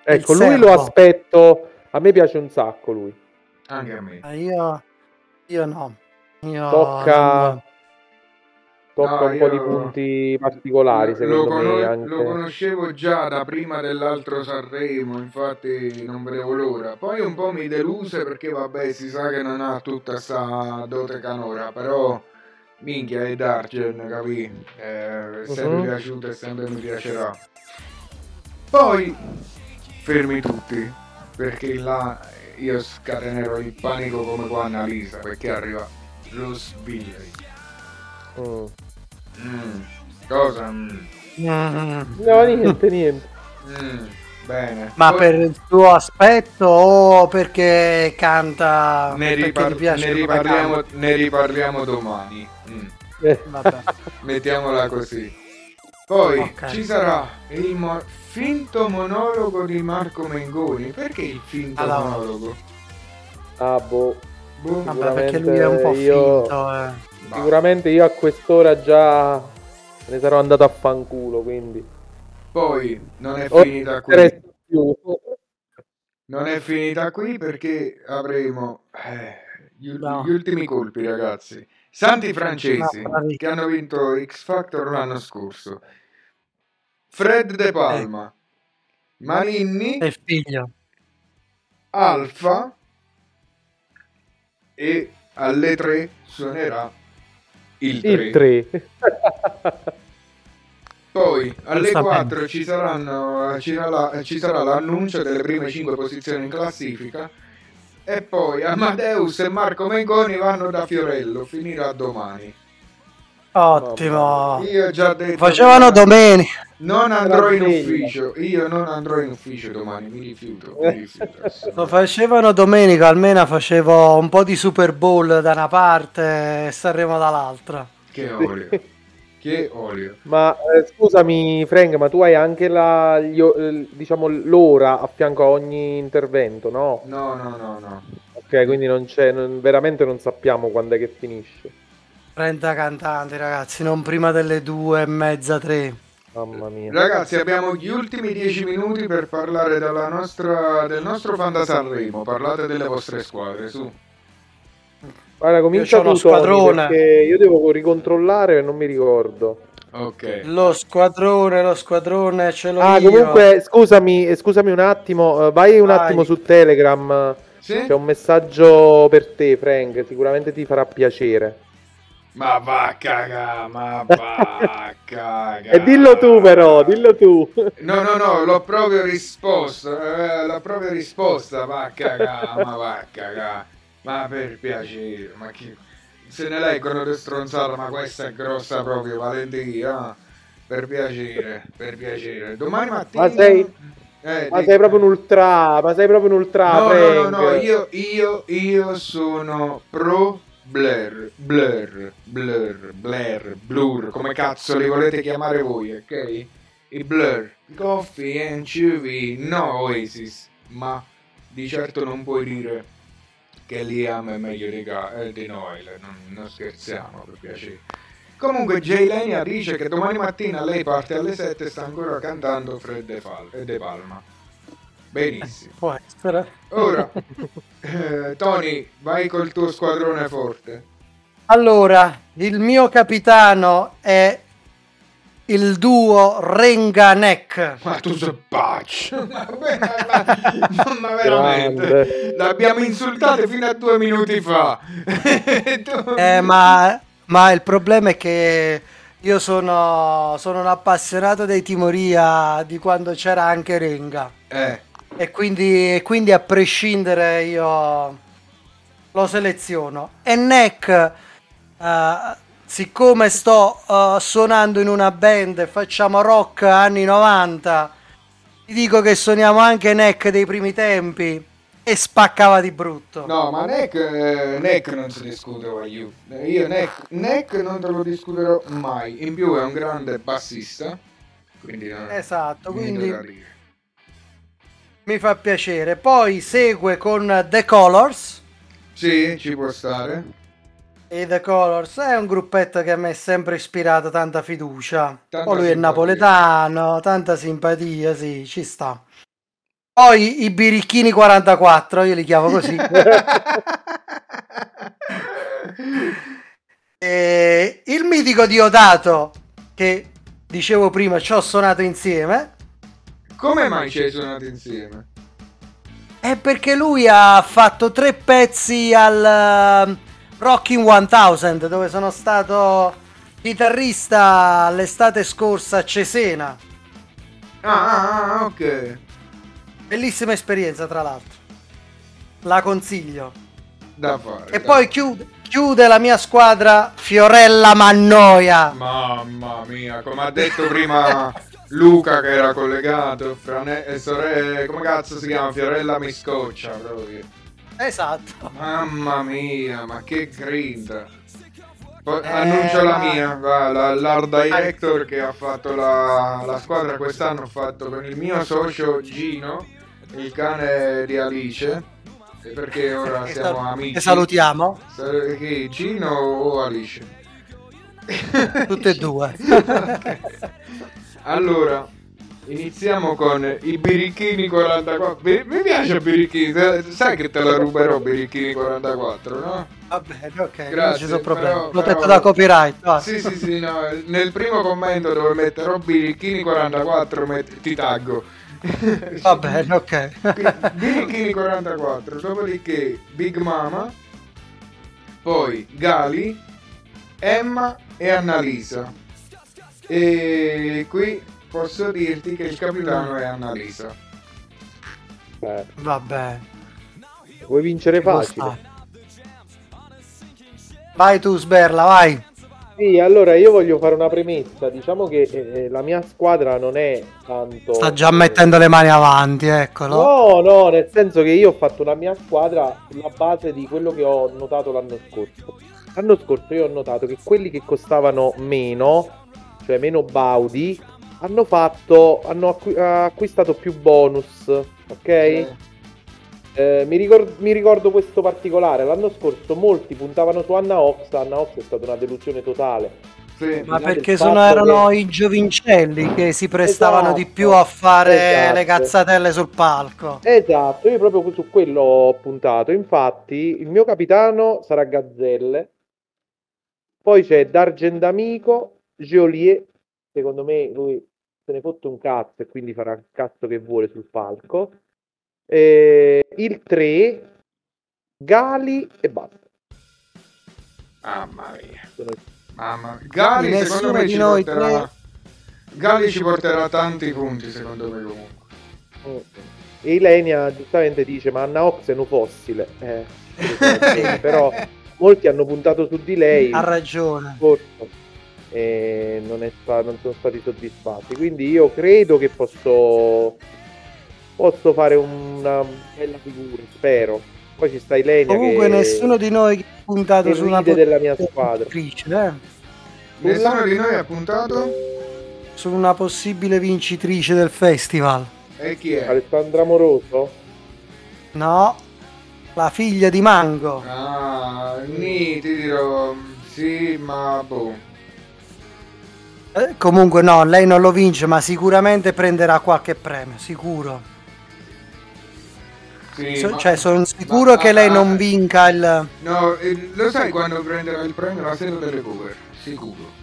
Ecco, Il lui lo aspetto. A me piace un sacco lui. Anche a me. Ah, Io, io no. Io Tocca, non- tocca No, un po' di punti particolari, Lo, secondo cono- me. Anche... lo conoscevo già da prima dell'altro Sanremo, infatti non vedevo l'ora. Poi un po' mi deluse perché vabbè si sa che non ha tutta sta dote canora, però minchia è Dargen, capì? Eh, è sempre Mhm. piaciuto e sempre mi piacerà. Poi fermi tutti, perché là io scatenerò il panico come qua Annalisa, perché arriva lo Village. Mm. Mm. Cosa? Mm. No, niente, niente. Mm, bene. Ma Poi per il suo aspetto o perché canta ne, perché ripar- piace ne riparliamo, canta? ne riparliamo domani. Mettiamola così. Poi Ok. ci sarà il mo- finto monologo di Marco Mengoni. Perché il finto Allora. monologo? Ah, boh. Boh, Vabbè, perché lui è un po' Io- finto. eh. Sicuramente io a quest'ora già ne sarò andato a fanculo, quindi... Poi non è Oh, finita qui. Non è finita qui perché avremo eh, gli, No. gli ultimi colpi, ragazzi. Santi francesi che hanno vinto X Factor l'anno scorso. Fred De Palma, Maninni, È il figlio. Alfa e alle 3 suonerà il 3. Il 3. Poi alle Giustamente. 4 ci, saranno, ci, sarà, ci sarà l'annuncio delle prime 5 posizioni in classifica. E poi Amadeus e Marco Mengoni vanno da Fiorello. Finirà domani. Ottimo. Io già detto. Facevano domenica. Non andrò in ufficio. Io non andrò in ufficio domani. Mi rifiuto. Mi rifiuto Lo facevano domenica, almeno facevo un po' di Super Bowl da una parte e Sanremo dall'altra. Che olio. Che olio. Ma eh, scusami, Frank, ma tu hai anche la, gli eh, diciamo, l'ora a fianco a ogni intervento, no? No, no, no, no. Ok, quindi non c'è, non- veramente non sappiamo quando è che finisce. 30 cantanti, ragazzi, non prima delle due e mezza, tre. Mamma mia. Ragazzi, abbiamo gli ultimi 10 minuti per parlare della nostra, del nostro fan da Sanremo. Parlate delle vostre squadre, su. Guarda, comincia c'ho uno tu, Tony, squadrone. perché io devo ricontrollare e non mi ricordo. Ok. Lo squadrone, lo squadrone ce l'ho Ah, io. comunque, scusami, eh, scusami un attimo, eh, vai un Vai. attimo su Telegram. Sì? C'è un messaggio per te, Frank, sicuramente ti farà piacere. Ma va a cagà, ma va a cagà. E dillo tu però, dillo tu. No, no, no, l'ho proprio risposta. eh, l'ho proprio risposta. Va a cagà, ma va a cagà. Ma per piacere, ma chi... Se ne leggono di stronzata, ma questa è grossa proprio, Valentina. Per piacere, per piacere. Domani mattina... Ma sei- Eh, Ma sei proprio un ultra, ma sei proprio un ultra, No, no, no, no, io, io, io sono pro Blair, Blur, Blur, Blair, Blur, come cazzo li volete chiamare voi, ok? I Blur, Coffee and Chuvy, no Oasis, ma di certo non puoi dire che Liam è meglio di, Ga- eh, di Noel, non, non scherziamo per piacere. Comunque Jay Lenia dice che domani mattina lei parte alle 7 e sta ancora cantando Fred De, Fal- De Palma. Benissimo. Può essere. Ora, eh, Tony, vai col tuo squadrone forte. Allora, il mio capitano è il duo Renganek. Ma tu sei paccio. Ma, ma- ma veramente. Grande. L'abbiamo insultato fino a due minuti fa. Eh, ma, ma il problema è che io sono, sono un appassionato dei Timoria di quando c'era anche Renga. Eh, E quindi, e quindi a prescindere io lo seleziono. E Neck, eh, siccome sto eh, suonando in una band e facciamo rock anni 90, ti dico che suoniamo anche Neck dei primi tempi e spaccava di brutto. no, ma Neck, eh, Neck non si discute con you. Io Neck, Neck non te lo discuterò mai. In più è un grande bassista. Quindi non, Esatto, quindi mi fa piacere. Poi segue con The Colors. Sì, ci può stare. E The Colors è un gruppetto che a me è sempre ispirato tanta fiducia. Tanta Poi lui è simpatia. napoletano, tanta simpatia, sì, ci sta. Poi i birichini 44, io li chiamo così. E il mitico Diodato, che dicevo prima, ci ho suonato insieme. Come mai ci hai suonato insieme? È perché lui ha fatto tre pezzi al Rocking 1000 dove sono stato chitarrista l'estate scorsa a Cesena. Ah, ah, ah, ok. Bellissima esperienza tra l'altro. La consiglio. Da fare. E da poi chiude, chiude la mia squadra Fiorella Mannoia. Mamma mia, come ha detto prima Luca che era collegato, frane- e sorelle, come cazzo si chiama? Fiorella mi scoccia proprio. Esatto. Mamma mia, ma che. Poi Eh, annuncio la mia, va, la- l'art director che ha fatto la, la squadra quest'anno, ho fatto con il mio socio Gino, il cane di Alice, e perché ora Che siamo sal- amici. che salutiamo. Sa- Chi, Gino o Alice? Tutte e due. Allora, iniziamo con i birichini 44. Bi- Mi piace birichini, te- sai che te la ruberò birichini 44, no? Va bene, ok, non Grazie, ci sono problemi. però- Protetto però- da copyright. va. Sì, sì, sì, no, nel primo commento dove metterò birichini 44 met- ti taggo. Va bene, ok. Birichini 44, dopodiché Big Mama, poi Gali, Emma e Annalisa. E qui posso dirti che il capitano è Annalisa. Eh, Vabbè. vuoi vincere facile? Vai tu, Sberla, vai. Sì, allora io voglio fare una premessa. Diciamo che eh, la mia squadra non è tanto. Sta già mettendo le mani avanti, eccolo. No, no, nel senso che io ho fatto la mia squadra sulla base di quello che ho notato l'anno scorso. L'anno scorso io ho notato che quelli che costavano meno, cioè meno baudi, hanno fatto, hanno acqui- acquistato più bonus, ok? Eh, mi, ricor- mi ricordo questo particolare. L'anno scorso molti puntavano su Anna Ox. Anna Ox è stata una delusione totale. Sì. Ma perché sono, erano che- i giovincelli che si prestavano Esatto, di più a fare esatto. le cazzatelle sul palco. Esatto, io proprio su quello ho puntato. Infatti, il mio capitano sarà Gazzelle. Poi c'è D'Argent Amico, Geolier. Secondo me lui se ne fotte un cazzo e quindi farà il cazzo che vuole sul palco. E il 3, Gali e basta. Mamma mia. Sono- Mamma mia. Gali Nessuno secondo me di ci noi porterà... tre- Gali ci porterà tanti punti secondo me comunque. E Ilenia giustamente dice: Ma Anna Ox è un fossile. Eh, però molti hanno puntato su di lei. Ha ragione. scorso e non, è sta- non sono stati soddisfatti. Quindi io credo che posso, posso fare una bella figura, spero. Poi ci sta Ilenia Comunque che nessuno di noi ha puntato su una della mia squadra. vincitrice, eh? Nessuno di noi ha puntato? Su una possibile vincitrice del festival. E chi è? Alessandra Moroso? No, la figlia di Mango. Ah, ni, ti dirò... Sì, ma boh. Eh, comunque no, lei non lo vince, ma sicuramente prenderà qualche premio, sicuro. Sì, So- ma- cioè, sono sicuro ma- che lei non vinca il... No, eh, lo sai quando prenderà il premio la sera delle cover? Sicuro.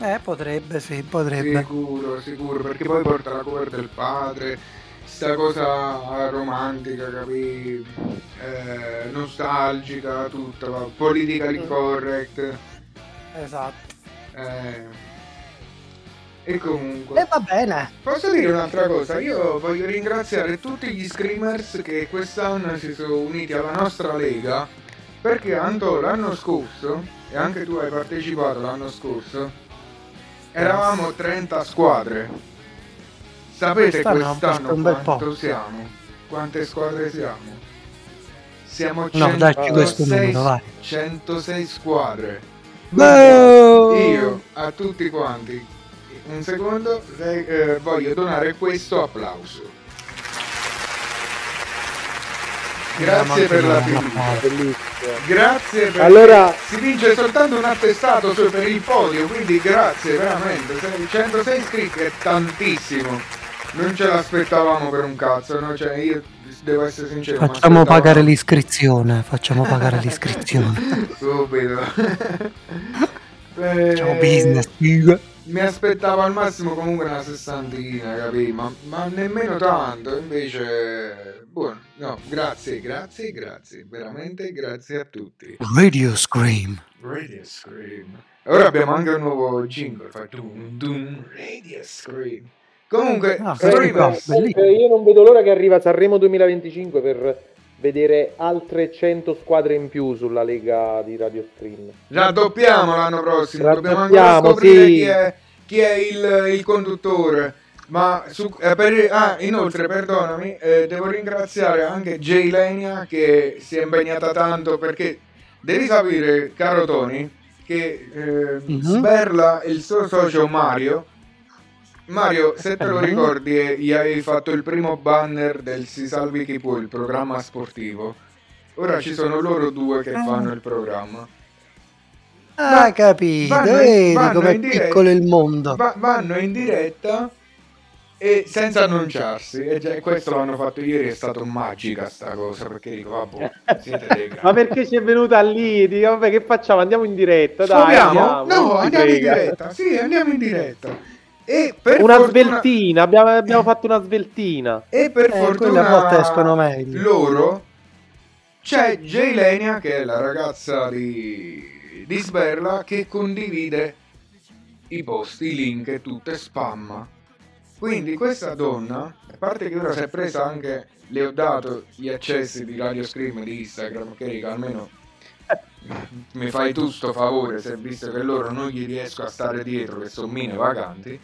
Eh, potrebbe, sì, potrebbe. Sicuro, sicuro, perché poi porta la cover del padre, sta cosa romantica, capì? Eh, nostalgica, tutta, va, politically correct. Esatto. Eh. E comunque... E va bene. Posso dire un'altra cosa? Io voglio ringraziare tutti gli screamers che quest'anno si sono uniti alla nostra lega perché Anto l'anno scorso, e anche tu hai partecipato l'anno scorso, eravamo 30 squadre. Sapete Quest'anno hanno quest'anno fatto un bel quanto po'. siamo? Quante squadre siamo? Siamo No, dacci questo 106, numero, vai. 106 squadre. Boh! Io a tutti quanti, un secondo, eh, voglio donare questo applauso. Grazie per la fiducia. Grazie perché Allora- si vince soltanto un attestato per il podio, quindi grazie veramente. Se- 106 iscritti è tantissimo. Non ce l'aspettavamo per un cazzo, no? Cioè io devo essere sincero. Facciamo pagare l'iscrizione, facciamo pagare l'iscrizione. Subito. Facciamo Eh, business, figa. Mi aspettavo al massimo comunque una sessantina, capì? Ma, ma nemmeno tanto, invece... Buono, no, grazie, grazie, grazie, veramente grazie a tutti. Radio Scream. Radio Scream. Ora abbiamo anche un nuovo jingle, fa dun dun Radio Scream. Comunque, Ah. Eh, Io non vedo l'ora che arriva Sanremo 2025 per vedere altre 100 squadre in più sulla lega di Radio Stream. raddoppiamo l'anno prossimo, dobbiamo ancora Raddoppiamo, scoprire sì. chi è, chi è il, il conduttore. Ma su, eh, per- ah, inoltre, perdonami, eh, devo ringraziare anche Jay Lenia che si è impegnata tanto perché devi sapere, caro Tony, che eh, Mhm. Sberla e il suo socio Mario. Mario, se te lo ricordi, eh, gli hai fatto il primo banner del Si Salvi Chi Può, il programma sportivo. Ora ci sono loro due che fanno il programma. Ah, capito, vanno vedi com'è piccolo il mondo. Va- vanno in diretta e senza annunciarsi. E già, questo l'hanno fatto ieri, è stato magica sta cosa, perché dico, vabbè, siete dei Ma perché ci è venuta lì? Dico, vabbè, che facciamo? Andiamo in diretta, dai. Andiamo, No, andiamo in diretta. Sì, andiamo in diretta. E per Una fortuna- sveltina, abbiamo, abbiamo fatto una sveltina. E per Eh, fortuna escono meglio. loro c'è Jay Lenia che è la ragazza di, di Sberla che condivide i post, i link e tutto e spamma. Quindi questa donna, a parte che ora si è presa anche, le ho dato gli accessi di Radio Scream di Instagram, che raga, almeno mi fai tu sto favore, se visto che loro non gli riesco a stare dietro, che sono mine vaganti.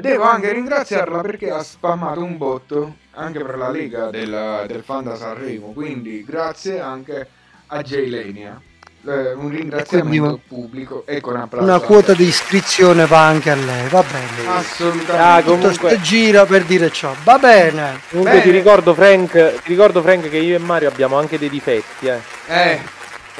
Devo anche ringraziarla perché ha spammato un botto anche per la lega del, del fan da Sanremo. Quindi grazie anche a Jay Lenia. Eh, un ringraziamento quindi- pubblico e con applauso. Una quota di iscrizione va anche a lei, va bene. Assolutamente. Ah, Tutto comunque- sto gira per dire ciò, va bene. Comunque Bene. ti ricordo, Frank, ti ricordo Frank che io e Mario abbiamo anche dei difetti, eh. Eh,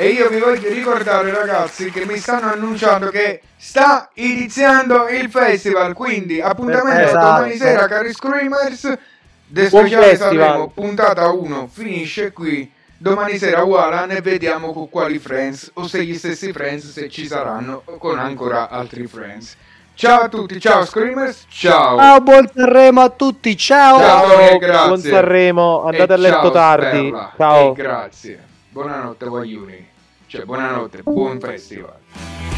e io vi voglio ricordare ragazzi che mi stanno annunciando che sta iniziando il festival, quindi appuntamento Esatto. domani sera cari Screamers, The Speciale. Sanremo, puntata 1 finisce qui, domani sera Walan e vediamo con quali friends, o se gli stessi friends, se ci saranno, o con ancora altri friends. Ciao a tutti, ciao Screamers, ciao! Ciao, buon Sanremo a tutti, ciao. Ciao, Tony, grazie. Buon Sanremo, andate E a letto ciao, tardi. Sperla. Ciao. E grazie. Buonanotte, Guagliuni. Cioè, buonanotte, buon festival.